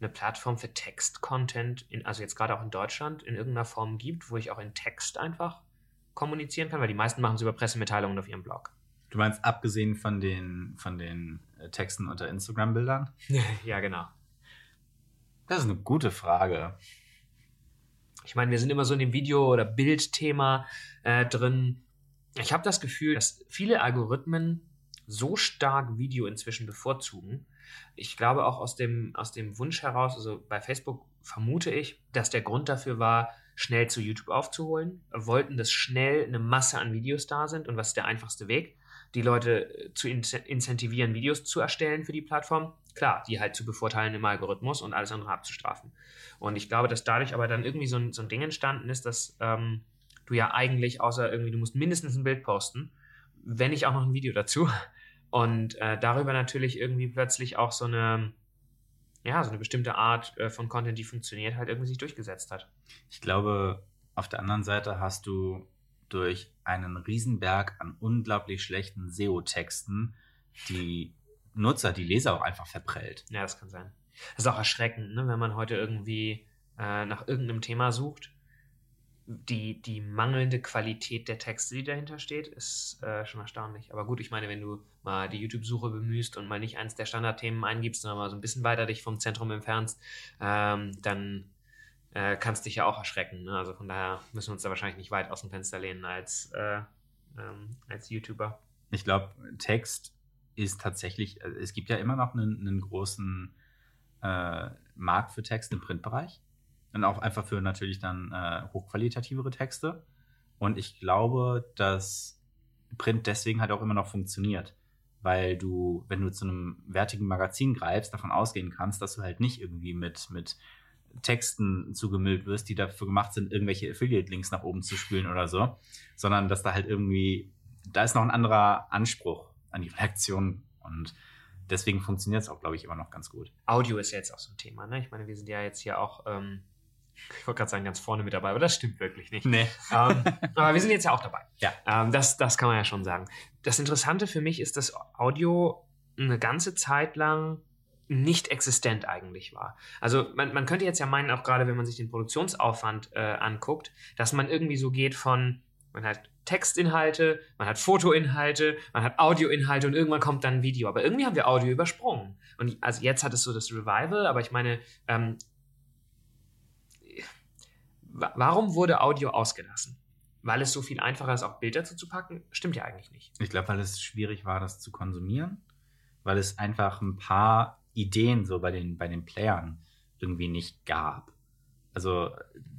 Speaker 1: eine Plattform für Text-Content, also jetzt gerade auch in Deutschland, in irgendeiner Form gibt, wo ich auch in Text einfach kommunizieren kann, weil die meisten machen es über Pressemitteilungen auf ihrem Blog.
Speaker 2: Du meinst abgesehen von den, von den Texten unter Instagram-Bildern?
Speaker 1: ja, genau.
Speaker 2: Das ist eine gute Frage.
Speaker 1: Ich meine, wir sind immer so in dem Video- oder Bildthema äh, drin. Ich habe das Gefühl, dass viele Algorithmen so stark Video inzwischen bevorzugen. Ich glaube auch aus dem, aus dem Wunsch heraus, also bei Facebook vermute ich, dass der Grund dafür war, schnell zu YouTube aufzuholen. Wir wollten, dass schnell eine Masse an Videos da sind. Und was ist der einfachste Weg? Die Leute zu incentivieren, Videos zu erstellen für die Plattform. Klar, die halt zu bevorteilen im Algorithmus und alles andere abzustrafen. Und ich glaube, dass dadurch aber dann irgendwie so ein, so ein Ding entstanden ist, dass ähm, du ja eigentlich, außer irgendwie, du musst mindestens ein Bild posten, wenn nicht auch noch ein Video dazu. Und äh, darüber natürlich irgendwie plötzlich auch so eine, ja, so eine bestimmte Art äh, von Content, die funktioniert, halt irgendwie sich durchgesetzt hat.
Speaker 2: Ich glaube, auf der anderen Seite hast du durch einen Riesenberg an unglaublich schlechten SEO-Texten die Nutzer, die Leser auch einfach verprellt.
Speaker 1: Ja, das kann sein. Das ist auch erschreckend, ne? wenn man heute irgendwie äh, nach irgendeinem Thema sucht die, die mangelnde Qualität der Texte, die dahinter steht, ist äh, schon erstaunlich. Aber gut, ich meine, wenn du mal die YouTube-Suche bemühst und mal nicht eins der Standardthemen eingibst, sondern mal so ein bisschen weiter dich vom Zentrum entfernst, ähm, dann äh, kannst dich ja auch erschrecken. Ne? Also von daher müssen wir uns da wahrscheinlich nicht weit aus dem Fenster lehnen als, äh, ähm, als YouTuber.
Speaker 2: Ich glaube, Text ist tatsächlich, äh, es gibt ja immer noch einen, einen großen äh, Markt für Text im Printbereich. Und auch einfach für natürlich dann äh, hochqualitativere Texte. Und ich glaube, dass Print deswegen halt auch immer noch funktioniert. Weil du, wenn du zu einem wertigen Magazin greifst, davon ausgehen kannst, dass du halt nicht irgendwie mit, mit Texten zugemüllt wirst, die dafür gemacht sind, irgendwelche Affiliate-Links nach oben zu spülen oder so, sondern dass da halt irgendwie, da ist noch ein anderer Anspruch an die Reaktion und deswegen funktioniert es auch, glaube ich, immer noch ganz gut.
Speaker 1: Audio ist ja jetzt auch so ein Thema, ne? Ich meine, wir sind ja jetzt hier auch ähm, ich wollte gerade sagen, ganz vorne mit dabei, aber das stimmt wirklich nicht.
Speaker 2: Nee.
Speaker 1: Ähm, aber wir sind jetzt ja auch dabei.
Speaker 2: Ja.
Speaker 1: Ähm, das, das kann man ja schon sagen. Das Interessante für mich ist, dass Audio eine ganze Zeit lang nicht existent eigentlich war. Also man, man könnte jetzt ja meinen, auch gerade wenn man sich den Produktionsaufwand äh, anguckt, dass man irgendwie so geht von, man hat Textinhalte, man hat Fotoinhalte, man hat Audioinhalte und irgendwann kommt dann Video. Aber irgendwie haben wir Audio übersprungen. Und also jetzt hat es so das Revival, aber ich meine, ähm, warum wurde Audio ausgelassen? Weil es so viel einfacher ist, auch Bilder zu packen? Stimmt ja eigentlich nicht.
Speaker 2: Ich glaube, weil es schwierig war, das zu konsumieren, weil es einfach ein paar Ideen so bei den, bei den Playern irgendwie nicht gab. Also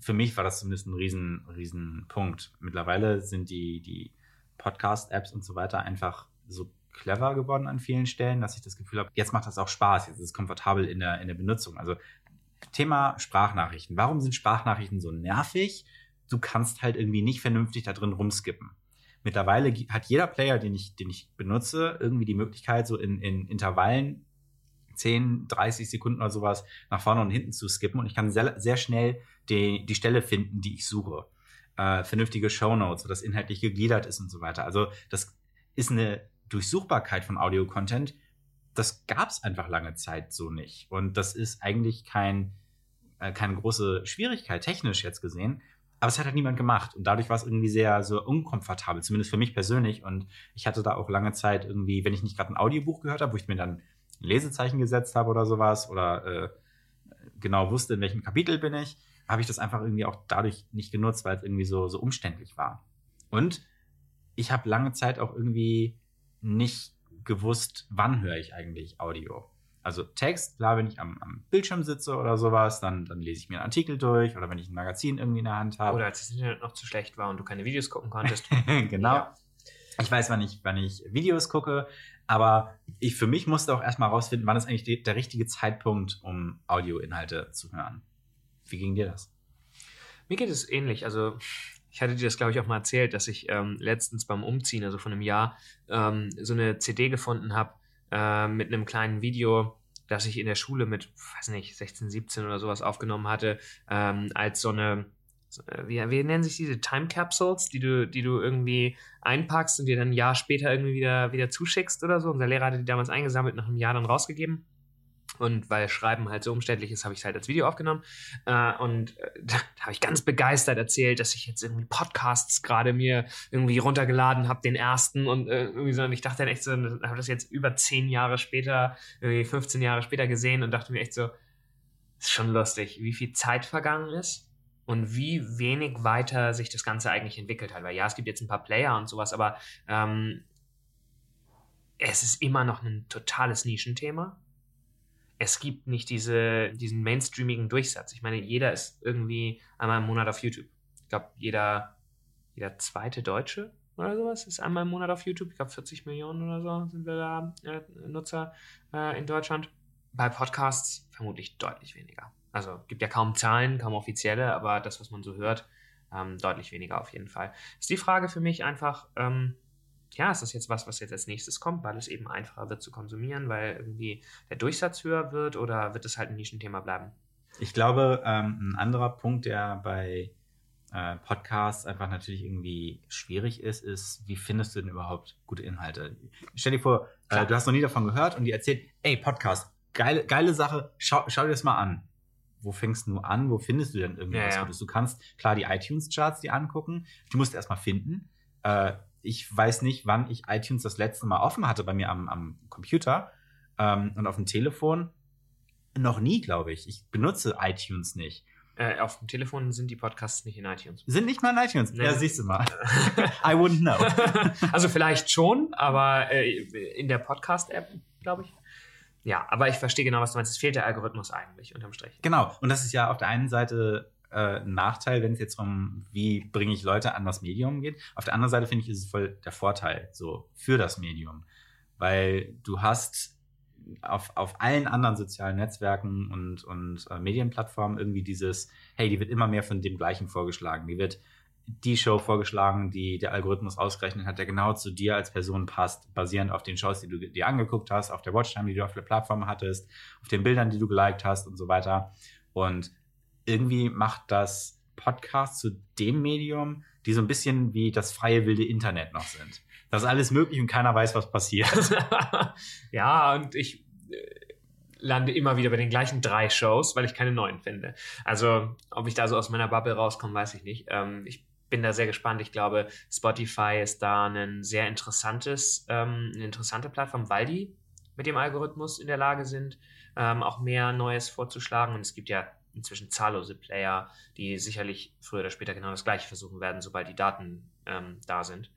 Speaker 2: für mich war das zumindest ein riesen, riesen Punkt. Mittlerweile sind die, die Podcast-Apps und so weiter einfach so clever geworden an vielen Stellen, dass ich das Gefühl habe, jetzt macht das auch Spaß, jetzt ist es komfortabel in der, in der Benutzung. Also Thema Sprachnachrichten. Warum sind Sprachnachrichten so nervig? Du kannst halt irgendwie nicht vernünftig da drin rumskippen. Mittlerweile hat jeder Player, den ich, den ich benutze, irgendwie die Möglichkeit, so in, in Intervallen 10, 30 Sekunden oder sowas nach vorne und hinten zu skippen und ich kann sehr, sehr schnell die, die Stelle finden, die ich suche. Äh, vernünftige Shownotes, so dass inhaltlich gegliedert ist und so weiter. Also das ist eine Durchsuchbarkeit von Audio-Content, das gab es einfach lange Zeit so nicht. Und das ist eigentlich kein, äh, keine große Schwierigkeit, technisch jetzt gesehen. Aber es hat halt niemand gemacht. Und dadurch war es irgendwie sehr so unkomfortabel, zumindest für mich persönlich. Und ich hatte da auch lange Zeit irgendwie, wenn ich nicht gerade ein Audiobuch gehört habe, wo ich mir dann Lesezeichen gesetzt habe oder sowas oder äh, genau wusste, in welchem Kapitel bin ich, habe ich das einfach irgendwie auch dadurch nicht genutzt, weil es irgendwie so, so umständlich war. Und ich habe lange Zeit auch irgendwie nicht gewusst, wann höre ich eigentlich Audio. Also Text, klar, wenn ich am, am, Bildschirm sitze oder sowas, dann, dann lese ich mir einen Artikel durch oder wenn ich ein Magazin irgendwie in der Hand habe.
Speaker 1: Oder als das Internet noch zu schlecht war und du keine Videos gucken konntest.
Speaker 2: genau. Ja. Ich weiß, wann ich, wann ich Videos gucke, aber ich für mich musste auch erstmal rausfinden, wann ist eigentlich die, der richtige Zeitpunkt, um Audioinhalte zu hören. Wie ging dir das?
Speaker 1: Mir geht es ähnlich. Also ich hatte dir das, glaube ich, auch mal erzählt, dass ich ähm, letztens beim Umziehen, also von einem Jahr, ähm, so eine CD gefunden habe äh, mit einem kleinen Video, das ich in der Schule mit, weiß nicht, 16, 17 oder sowas aufgenommen hatte, ähm, als so eine, wie, wie nennen sich diese Time Capsules, die du, die du irgendwie einpackst und dir dann ein Jahr später irgendwie wieder, wieder zuschickst oder so. Unser Lehrer hatte die damals eingesammelt, nach einem Jahr dann rausgegeben. Und weil Schreiben halt so umständlich ist, habe ich es halt als Video aufgenommen. Äh, und äh, da, habe ich ganz begeistert erzählt, dass ich jetzt irgendwie Podcasts gerade mir irgendwie runtergeladen habe, den ersten. Und äh, irgendwie so, und ich dachte dann echt so, habe das jetzt über zehn Jahre später, irgendwie 15 Jahre später gesehen und dachte mir echt so, ist schon lustig, wie viel Zeit vergangen ist und wie wenig weiter sich das Ganze eigentlich entwickelt hat. Weil ja, es gibt jetzt ein paar Player und sowas, aber ähm, es ist immer noch ein totales Nischenthema es gibt nicht diese, diesen mainstreamigen Durchsatz. Ich meine, jeder ist irgendwie einmal im Monat auf YouTube. Ich glaube, jeder, jeder zweite Deutsche oder sowas ist einmal im Monat auf YouTube. Ich glaube, 40 Millionen oder so sind wir da äh, Nutzer äh, in Deutschland. Bei Podcasts vermutlich deutlich weniger. Also gibt ja kaum Zahlen, kaum offizielle, aber das, was man so hört, ähm, deutlich weniger auf jeden Fall. Ist die Frage für mich einfach, ähm, ja, ist das jetzt was, was jetzt als nächstes kommt, weil es eben einfacher wird zu konsumieren, weil irgendwie der Durchsatz höher wird oder wird es halt ein Nischenthema bleiben?
Speaker 2: Ich glaube, ähm, ein anderer Punkt, der bei äh, Podcasts einfach natürlich irgendwie schwierig ist, ist, wie findest du denn überhaupt gute Inhalte? Stell dir vor, äh, du hast noch nie davon gehört und die erzählt, ey, Podcast, geile, geile Sache, schau, schau dir das mal an. Wo fängst du an? Wo findest du denn irgendwas ja. Gutes? Du kannst klar die iTunes-Charts die angucken, die musst du erstmal finden. Äh, ich weiß nicht, wann ich iTunes das letzte Mal offen hatte bei mir am, am Computer ähm, und auf dem Telefon. Noch nie, glaube ich. Ich benutze iTunes nicht.
Speaker 1: Äh, auf dem Telefon sind die Podcasts nicht in iTunes.
Speaker 2: Sind nicht mal in iTunes? Nee. Ja, siehst du mal. I wouldn't know.
Speaker 1: also vielleicht schon, aber äh, in der Podcast-App, glaube ich. Ja, aber ich verstehe genau, was du meinst. Es fehlt der Algorithmus eigentlich unterm Strich.
Speaker 2: Genau. Und das ist ja auf der einen Seite äh, Nachteil, wenn es jetzt um, wie bringe ich Leute an das Medium geht. Auf der anderen Seite finde ich, ist es voll der Vorteil so für das Medium, weil du hast auf, auf allen anderen sozialen Netzwerken und, und äh, Medienplattformen irgendwie dieses, hey, die wird immer mehr von dem Gleichen vorgeschlagen. Die wird die Show vorgeschlagen, die der Algorithmus ausgerechnet hat, der genau zu dir als Person passt, basierend auf den Shows, die du dir angeguckt hast, auf der Watchtime, die du auf der Plattform hattest, auf den Bildern, die du geliked hast und so weiter. Und irgendwie macht das Podcast zu dem Medium, die so ein bisschen wie das freie wilde Internet noch sind. Das ist alles möglich und keiner weiß, was passiert.
Speaker 1: ja, und ich äh, lande immer wieder bei den gleichen drei Shows, weil ich keine neuen finde. Also, ob ich da so aus meiner Bubble rauskomme, weiß ich nicht. Ähm, ich bin da sehr gespannt. Ich glaube, Spotify ist da ein sehr interessantes, ähm, eine interessante Plattform, weil die mit dem Algorithmus in der Lage sind, ähm, auch mehr Neues vorzuschlagen. Und es gibt ja inzwischen zahllose Player, die sicherlich früher oder später genau das gleiche versuchen werden, sobald die Daten ähm, da sind.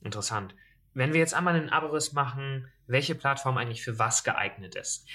Speaker 1: Interessant. Wenn wir jetzt einmal einen Abriss machen, welche Plattform eigentlich für was geeignet ist.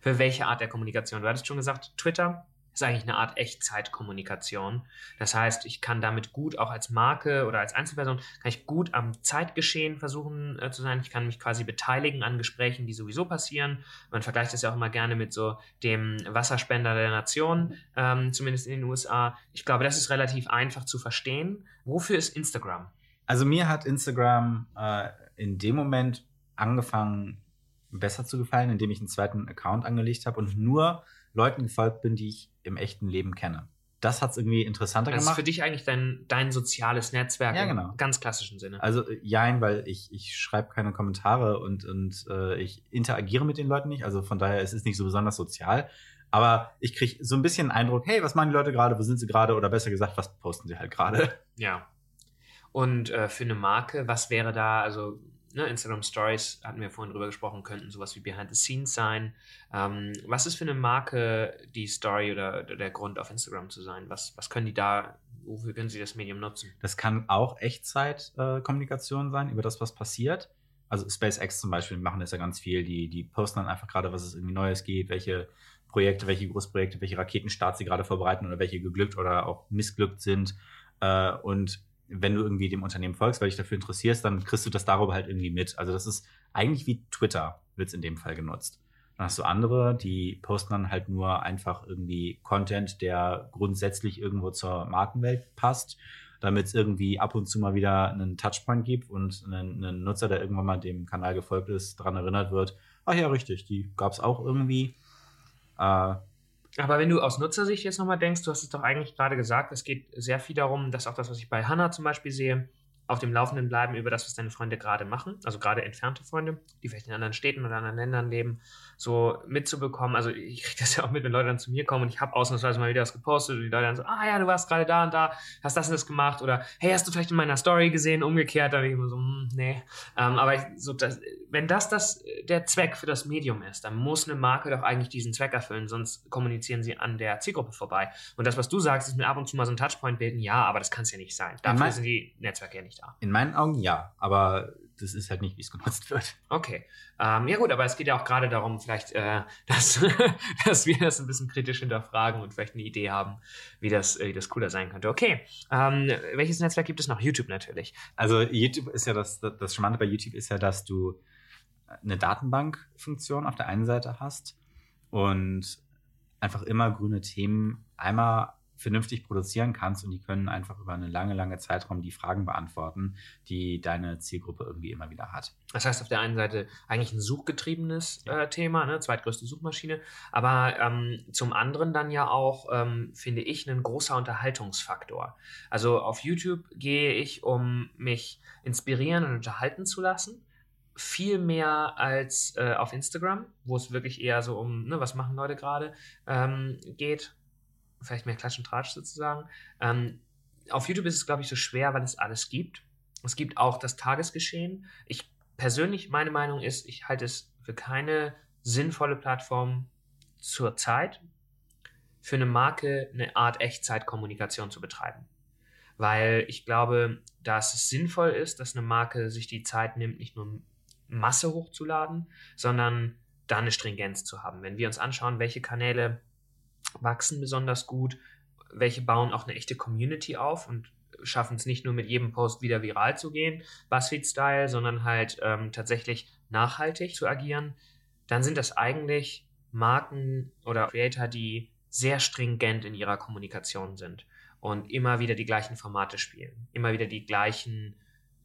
Speaker 1: Für welche Art der Kommunikation. Du hattest schon gesagt, Twitter ist eigentlich eine Art Echtzeitkommunikation. Das heißt, ich kann damit gut auch als Marke oder als Einzelperson, kann ich gut am Zeitgeschehen versuchen äh, zu sein. Ich kann mich quasi beteiligen an Gesprächen, die sowieso passieren. Man vergleicht das ja auch immer gerne mit so dem Wasserspender der Nation, ähm, zumindest in den USA. Ich glaube, das ist relativ einfach zu verstehen. Wofür ist Instagram?
Speaker 2: Also mir hat Instagram äh, in dem Moment angefangen, besser zu gefallen, indem ich einen zweiten Account angelegt habe und nur Leuten gefolgt bin, die ich im echten Leben kenne. das hat es irgendwie interessanter
Speaker 1: das
Speaker 2: gemacht.
Speaker 1: Das ist für dich eigentlich dein, dein soziales Netzwerk
Speaker 2: ja, genau.
Speaker 1: im ganz klassischen Sinne.
Speaker 2: Also jein, weil ich, ich schreibe keine Kommentare und, und äh, ich interagiere mit den Leuten nicht. Also von daher ist es nicht so besonders sozial. Aber ich kriege so ein bisschen den Eindruck, hey, was machen die Leute gerade, wo sind sie gerade? Oder besser gesagt, was posten sie halt gerade?
Speaker 1: Ja. Und äh, für eine Marke, was wäre da, also ne, Instagram Stories, hatten wir vorhin drüber gesprochen, könnten sowas wie Behind the Scenes sein. Ähm, was ist für eine Marke die Story oder, der Grund auf Instagram zu sein? Was, was können die da, wofür können sie das Medium nutzen?
Speaker 2: Das kann auch Echtzeit-Kommunikation äh, sein über das, was passiert. Also SpaceX zum Beispiel machen das ja ganz viel. Die, die posten dann einfach gerade, was es irgendwie Neues geht, welche Projekte, welche Großprojekte, welche Raketenstarts sie gerade vorbereiten oder welche geglückt oder auch missglückt sind. Äh, und wenn du irgendwie dem Unternehmen folgst, weil dich dafür interessierst, dann kriegst du das darüber halt irgendwie mit. Also das ist eigentlich wie Twitter, wird es in dem Fall genutzt. Dann hast du andere, die posten dann halt nur einfach irgendwie Content, der grundsätzlich irgendwo zur Markenwelt passt, damit es irgendwie ab und zu mal wieder einen Touchpoint gibt und einen, Nutzer, der irgendwann mal dem Kanal gefolgt ist, daran erinnert wird, ach ja, richtig, die gab es auch irgendwie.
Speaker 1: Äh, aber wenn du aus Nutzersicht jetzt nochmal denkst, du hast es doch eigentlich gerade gesagt, es geht sehr viel darum, dass auch das, was ich bei Hannah zum Beispiel sehe, auf dem Laufenden bleiben über das, was deine Freunde gerade machen, also gerade entfernte Freunde, die vielleicht in anderen Städten oder anderen Ländern leben, so mitzubekommen. Also ich kriege das ja auch mit, wenn Leute dann zu mir kommen und ich habe ausnahmsweise mal wieder was gepostet und die Leute dann so, ah ja, du warst gerade da und da, hast das und das gemacht oder hey, hast du vielleicht in meiner Story gesehen, umgekehrt, da bin ich immer so, hm, nee. Ähm, aber ich, so das, wenn das, das der Zweck für das Medium ist, dann muss eine Marke doch eigentlich diesen Zweck erfüllen, sonst kommunizieren sie an der Zielgruppe vorbei. Und das, was du sagst, ist mir ab und zu mal so ein Touchpoint bilden, ja, aber das kann es ja nicht sein. Dafür sind die Netzwerke ja nicht da.
Speaker 2: In meinen Augen ja, aber das ist halt nicht, wie es genutzt wird.
Speaker 1: Okay. Ähm, ja gut, aber es geht ja auch gerade darum, vielleicht, äh, dass, dass wir das ein bisschen kritisch hinterfragen und vielleicht eine Idee haben, wie das, wie das cooler sein könnte. Okay. Ähm, welches Netzwerk gibt es noch? YouTube natürlich.
Speaker 2: Also YouTube ist ja das, das Charmante bei YouTube ist ja, dass du eine Datenbankfunktion auf der einen Seite hast und einfach immer grüne Themen einmal vernünftig produzieren kannst und die können einfach über einen lange, lange Zeitraum die Fragen beantworten, die deine Zielgruppe irgendwie immer wieder hat.
Speaker 1: Das heißt auf der einen Seite eigentlich ein suchgetriebenes äh, Thema, ne? zweitgrößte Suchmaschine, aber ähm, zum anderen dann ja auch, ähm, finde ich, ein großer Unterhaltungsfaktor. Also auf YouTube gehe ich, um mich inspirieren und unterhalten zu lassen viel mehr als äh, auf Instagram, wo es wirklich eher so um, ne, was machen Leute gerade, ähm, geht vielleicht mehr Klatsch und Tratsch sozusagen. Ähm, auf YouTube ist es, glaube ich, so schwer, weil es alles gibt. Es gibt auch das Tagesgeschehen. Ich persönlich, meine Meinung ist, ich halte es für keine sinnvolle Plattform zur Zeit, für eine Marke eine Art Echtzeitkommunikation zu betreiben. Weil ich glaube, dass es sinnvoll ist, dass eine Marke sich die Zeit nimmt, nicht nur Masse hochzuladen, sondern da eine Stringenz zu haben. Wenn wir uns anschauen, welche Kanäle wachsen besonders gut, welche bauen auch eine echte Community auf und schaffen es nicht nur mit jedem Post wieder viral zu gehen, Buzzfeed-Style, sondern halt ähm, tatsächlich nachhaltig zu agieren, dann sind das eigentlich Marken oder Creator, die sehr stringent in ihrer Kommunikation sind und immer wieder die gleichen Formate spielen, immer wieder die gleichen,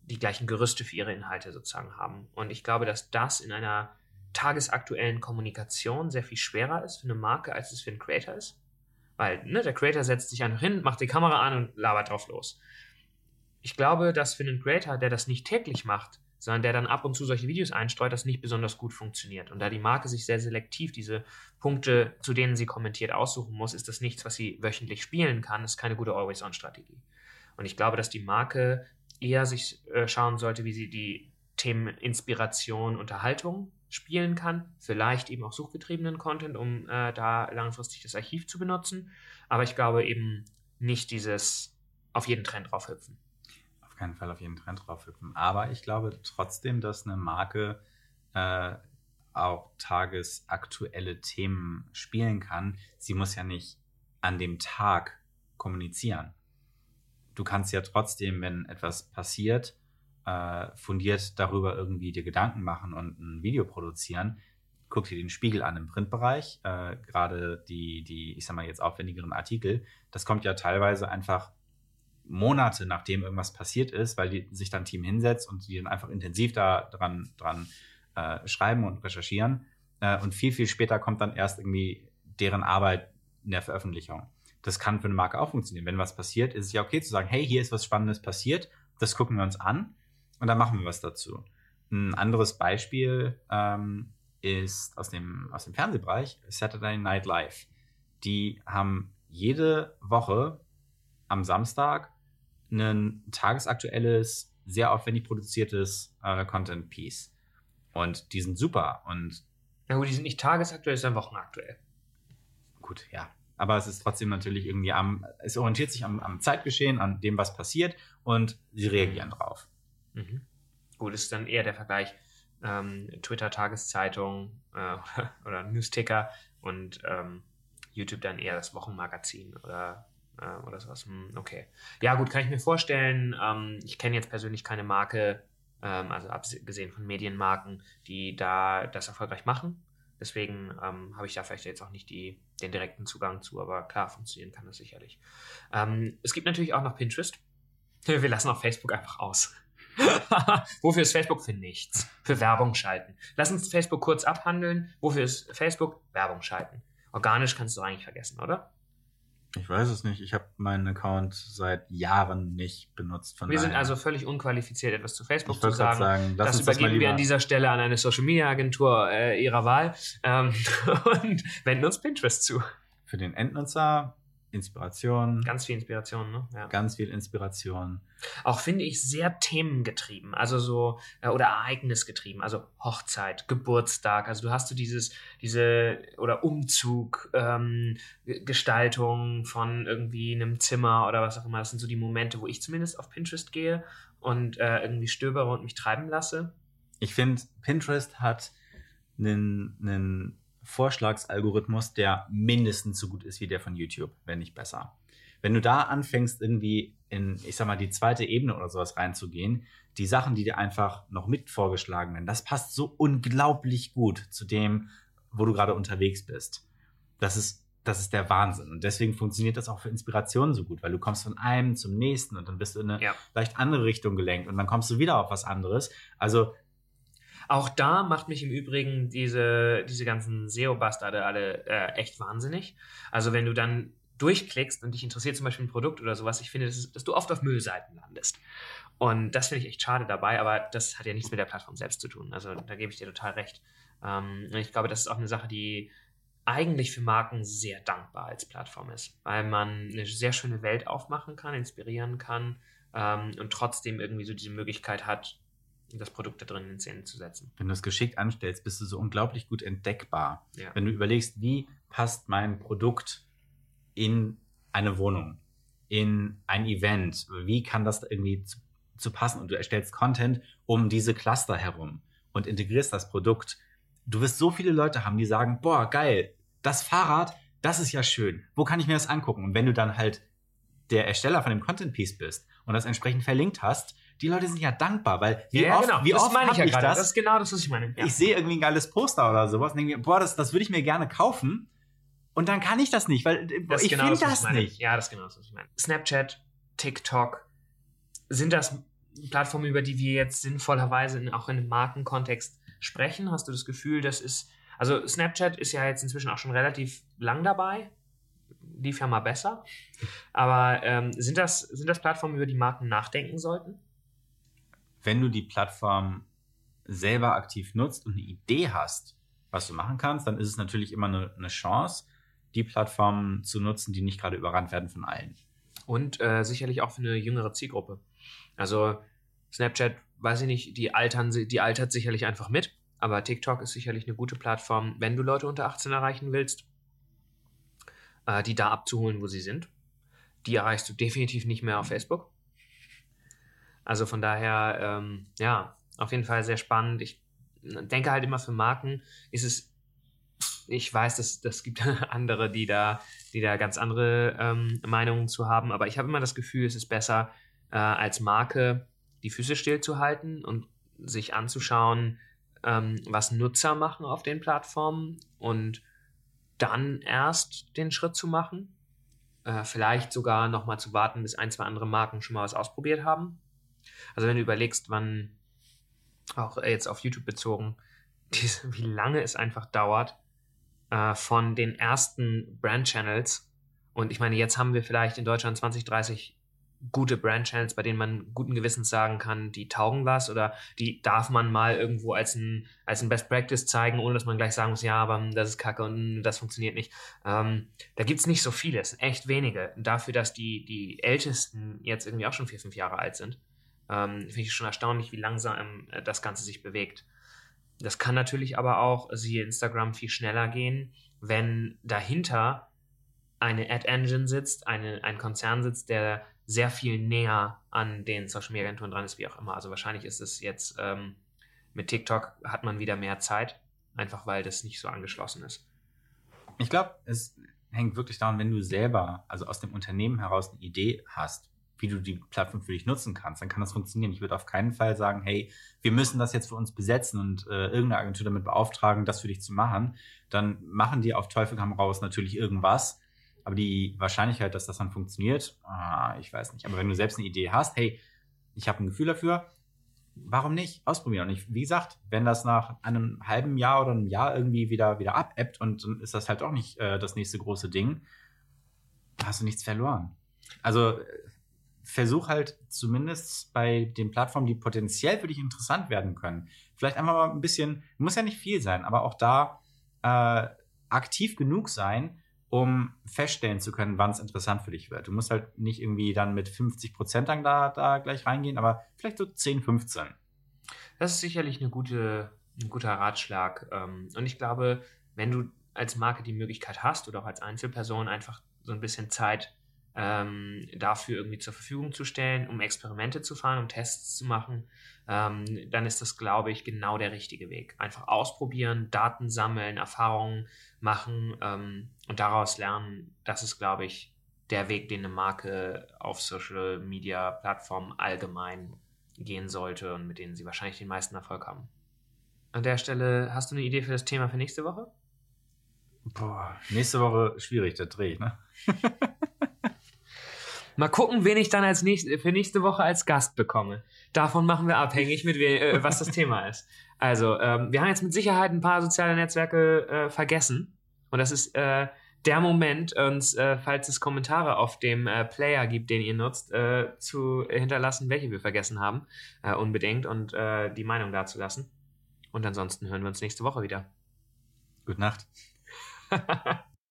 Speaker 1: die gleichen Gerüste für ihre Inhalte sozusagen haben. Und ich glaube, dass das in einer tagesaktuellen Kommunikation sehr viel schwerer ist für eine Marke, als es für einen Creator ist. Weil ne, der Creator setzt sich einfach hin, macht die Kamera an und labert drauf los. Ich glaube, dass für einen Creator, der das nicht täglich macht, sondern der dann ab und zu solche Videos einstreut, das nicht besonders gut funktioniert. Und da die Marke sich sehr selektiv diese Punkte, zu denen sie kommentiert, aussuchen muss, ist das nichts, was sie wöchentlich spielen kann. Das ist keine gute Always-On-Strategie. Und ich glaube, dass die Marke eher sich äh, schauen sollte, wie sie die Themen Inspiration, Unterhaltung spielen kann. Vielleicht eben auch suchgetriebenen Content, um äh, da langfristig das Archiv zu benutzen. Aber ich glaube eben nicht dieses auf jeden Trend draufhüpfen.
Speaker 2: Auf keinen Fall auf jeden Trend draufhüpfen. Aber ich glaube trotzdem, dass eine Marke äh, auch tagesaktuelle Themen spielen kann. Sie muss ja nicht an dem Tag kommunizieren. Du kannst ja trotzdem, wenn etwas passiert, äh, fundiert darüber irgendwie dir Gedanken machen und ein Video produzieren, guck dir den Spiegel an im Printbereich, äh, gerade die, die, ich sag mal jetzt aufwendigeren Artikel, das kommt ja teilweise einfach Monate nachdem irgendwas passiert ist, weil die sich dann Team hinsetzt und die dann einfach intensiv da dran, dran äh, schreiben und recherchieren. Äh, und viel, viel später kommt dann erst irgendwie deren Arbeit in der Veröffentlichung. das kann für eine Marke auch funktionieren. Wenn was passiert, ist es ja okay zu sagen, hey, hier ist was Spannendes passiert, das gucken wir uns an und dann machen wir was dazu. Ein anderes Beispiel ähm, ist aus dem, aus dem Fernsehbereich Saturday Night Live. Die haben jede Woche am Samstag ein tagesaktuelles, sehr aufwendig produziertes äh, Content Piece. Und die sind super. Und
Speaker 1: ja gut, die sind nicht tagesaktuell, sondern wochenaktuell.
Speaker 2: Gut, ja. Aber es ist trotzdem natürlich irgendwie am, es orientiert sich am, am Zeitgeschehen, an dem, was passiert und sie reagieren drauf.
Speaker 1: Mhm. Gut, ist dann eher der Vergleich ähm, Twitter, Tageszeitung äh, oder Newsticker und ähm, YouTube dann eher das Wochenmagazin oder, äh, oder sowas. Hm, okay. Ja, gut, kann ich mir vorstellen. Ähm, ich kenne jetzt persönlich keine Marke, ähm, also abgesehen von Medienmarken, die da das erfolgreich machen. Deswegen ähm, habe ich da vielleicht jetzt auch nicht die, den direkten Zugang zu, aber klar, funktionieren kann das sicherlich. Ähm, es gibt natürlich auch noch Pinterest. Wir lassen auch Facebook einfach aus. Wofür ist Facebook? Für nichts. Für Werbung schalten. Lass uns Facebook kurz abhandeln. Wofür ist Facebook? Werbung schalten. Organisch kannst du eigentlich vergessen, oder?
Speaker 2: Ich weiß es nicht. Ich habe meinen Account seit Jahren nicht benutzt.
Speaker 1: wir sind also völlig unqualifiziert, etwas zu Facebook zu sagen. sagen das übergeben das wir an dieser Stelle an eine Social Media Agentur äh, ihrer Wahl ähm, und wenden uns Pinterest zu.
Speaker 2: Für den Endnutzer Inspiration.
Speaker 1: Ganz viel Inspiration, ne?
Speaker 2: Ja. Ganz viel Inspiration.
Speaker 1: Auch finde ich sehr themengetrieben, also so, äh, oder ereignisgetrieben, also Hochzeit, Geburtstag, also du hast so dieses, diese, oder Umzug, ähm, Gestaltung von irgendwie einem Zimmer oder was auch immer. Das sind so die Momente, wo ich zumindest auf Pinterest gehe und äh, irgendwie stöbere und mich treiben lasse.
Speaker 2: Ich finde, Pinterest hat einen, einen Vorschlagsalgorithmus, der mindestens so gut ist wie der von YouTube, wenn nicht besser. Wenn du da anfängst, irgendwie in, ich sag mal, die zweite Ebene oder sowas reinzugehen, die Sachen, die dir einfach noch mit vorgeschlagen werden, das passt so unglaublich gut zu dem, wo du gerade unterwegs bist. Das ist, das ist der Wahnsinn. Und deswegen funktioniert das auch für Inspirationen so gut, weil du kommst von einem zum nächsten und dann bist du in eine ja. leicht andere Richtung gelenkt und dann kommst du wieder auf was anderes. Also
Speaker 1: auch da macht mich im Übrigen diese, diese ganzen SEO-Bastarde alle äh, echt wahnsinnig. Also wenn du dann durchklickst und dich interessiert zum Beispiel ein Produkt oder sowas, ich finde, dass, dass du oft auf Müllseiten landest. Und das finde ich echt schade dabei, aber das hat ja nichts mit der Plattform selbst zu tun. Also da gebe ich dir total recht. Ähm, ich glaube, das ist auch eine Sache, die eigentlich für Marken sehr dankbar als Plattform ist, weil man eine sehr schöne Welt aufmachen kann, inspirieren kann ähm, und trotzdem irgendwie so diese Möglichkeit hat, das Produkt da drin in Szene zu setzen.
Speaker 2: Wenn du es geschickt anstellst, bist du so unglaublich gut entdeckbar. Ja. Wenn du überlegst, wie passt mein Produkt in eine Wohnung, in ein Event, wie kann das irgendwie zu, zu passen und du erstellst Content um diese Cluster herum und integrierst das Produkt. Du wirst so viele Leute haben, die sagen, boah, geil, das Fahrrad, das ist ja schön. Wo kann ich mir das angucken? Und wenn du dann halt der Ersteller von dem Content Piece bist und das entsprechend verlinkt hast, die Leute sind ja dankbar, weil
Speaker 1: wie ja, oft, genau.
Speaker 2: wie das oft
Speaker 1: meine ich ja
Speaker 2: gerade.
Speaker 1: Das? das ist genau das, was ich meine.
Speaker 2: Ja. Ich sehe irgendwie ein geiles Poster oder sowas und denke mir, boah, das, das würde ich mir gerne kaufen. Und dann kann ich das nicht, weil das ich genau finde das, das nicht.
Speaker 1: Ja, das ist genau das, was ich meine. Snapchat, TikTok, sind das Plattformen, über die wir jetzt sinnvollerweise in, auch in einem Markenkontext sprechen? Hast du das Gefühl, das ist, also Snapchat ist ja jetzt inzwischen auch schon relativ lang dabei, lief ja mal besser. Aber ähm, sind, das, sind das Plattformen, über die Marken nachdenken sollten?
Speaker 2: Wenn du die Plattform selber aktiv nutzt und eine Idee hast, was du machen kannst, dann ist es natürlich immer eine, eine Chance, die Plattformen zu nutzen, die nicht gerade überrannt werden von allen.
Speaker 1: Und äh, sicherlich auch für eine jüngere Zielgruppe. Also Snapchat, weiß ich nicht, die altern, die altert sicherlich einfach mit, aber TikTok ist sicherlich eine gute Plattform, wenn du Leute unter 18 erreichen willst, äh, die da abzuholen, wo sie sind. Die erreichst du definitiv nicht mehr auf Facebook. Also von daher, ähm, ja, auf jeden Fall sehr spannend. Ich denke halt immer für Marken ist es, ich weiß, dass das gibt andere, die da, die da ganz andere ähm, Meinungen zu haben, aber ich habe immer das Gefühl, es ist besser, äh, als Marke die Füße stillzuhalten und sich anzuschauen, ähm, was Nutzer machen auf den Plattformen und dann erst den Schritt zu machen. Äh, vielleicht sogar nochmal zu warten, bis ein, zwei andere Marken schon mal was ausprobiert haben also wenn du überlegst, wann, auch jetzt auf YouTube bezogen, diese, wie lange es einfach dauert, äh, von den ersten Brand-Channels Und ich meine, jetzt haben wir vielleicht in Deutschland 20, 30 gute Brand-Channels, bei denen man guten Gewissens sagen kann, die taugen was oder die darf man mal irgendwo als ein, als ein Best Practice zeigen, ohne dass man gleich sagen muss, ja, aber das ist kacke und das funktioniert nicht. Ähm, da gibt es nicht so viele, es sind echt wenige. Dafür, dass die, die Ältesten jetzt irgendwie auch schon vier, fünf Jahre alt sind, ähm, finde ich schon erstaunlich, wie langsam äh, das Ganze sich bewegt. Das kann natürlich aber auch, siehe Instagram, viel schneller gehen, wenn dahinter eine Ad-Engine sitzt, eine, ein Konzern sitzt, der sehr viel näher an den Social Media Agenturen dran ist, wie auch immer. Also wahrscheinlich ist es jetzt ähm, mit TikTok hat man wieder mehr Zeit, einfach weil das nicht so angeschlossen ist.
Speaker 2: Ich glaube, es hängt wirklich daran, wenn du selber, also aus dem Unternehmen heraus eine Idee hast, wie du die Plattform für dich nutzen kannst, dann kann das funktionieren. Ich würde auf keinen Fall sagen, hey, wir müssen das jetzt für uns besetzen und äh, irgendeine Agentur damit beauftragen, das für dich zu machen. Dann machen die auf Teufel komm raus natürlich irgendwas aber die Wahrscheinlichkeit, dass das dann funktioniert, ah, ich weiß nicht. Aber wenn du selbst eine Idee hast, hey, ich habe ein Gefühl dafür, warum nicht ausprobieren? Und ich, wie gesagt, wenn das nach einem halben Jahr oder einem Jahr irgendwie wieder, wieder abebbt und dann ist das halt auch nicht äh, das nächste große Ding, hast du nichts verloren. Also versuch halt zumindest bei den Plattformen, die potenziell für dich interessant werden können, vielleicht einfach mal ein bisschen, muss ja nicht viel sein, aber auch da äh, aktiv genug sein, um feststellen zu können, wann es interessant für dich wird. Du musst halt nicht irgendwie dann mit 50 Prozent da, da gleich reingehen, aber vielleicht so 10, 15.
Speaker 1: Das ist sicherlich eine gute, ein guter Ratschlag. Ähm, und ich glaube, wenn du als Marke die Möglichkeit hast oder auch als Einzelperson einfach so ein bisschen Zeit ähm, dafür irgendwie zur Verfügung zu stellen, um Experimente zu fahren, um Tests zu machen, ähm, dann ist das, glaube ich, genau der richtige Weg. Einfach ausprobieren, Daten sammeln, Erfahrungen machen ähm, und daraus lernen. Das ist, glaube ich, der Weg, den eine Marke auf Social Media Plattformen allgemein gehen sollte und mit denen sie wahrscheinlich den meisten Erfolg haben. An der Stelle, hast du eine Idee für das Thema für nächste Woche?
Speaker 2: Boah, nächste Woche schwierig, der Dreh, ne?
Speaker 1: Mal gucken, wen ich dann als nächst, für nächste Woche als Gast bekomme. Davon machen wir abhängig, mit we äh, was das Thema ist. Also, ähm, wir haben jetzt mit Sicherheit ein paar soziale Netzwerke äh, vergessen. Und das ist äh, der Moment, uns, äh, falls es Kommentare auf dem äh, Player gibt, den ihr nutzt, äh, zu hinterlassen, welche wir vergessen haben. unbedingt und die Meinung dazu lassen. Und ansonsten hören wir uns nächste Woche wieder.
Speaker 2: Gute Nacht.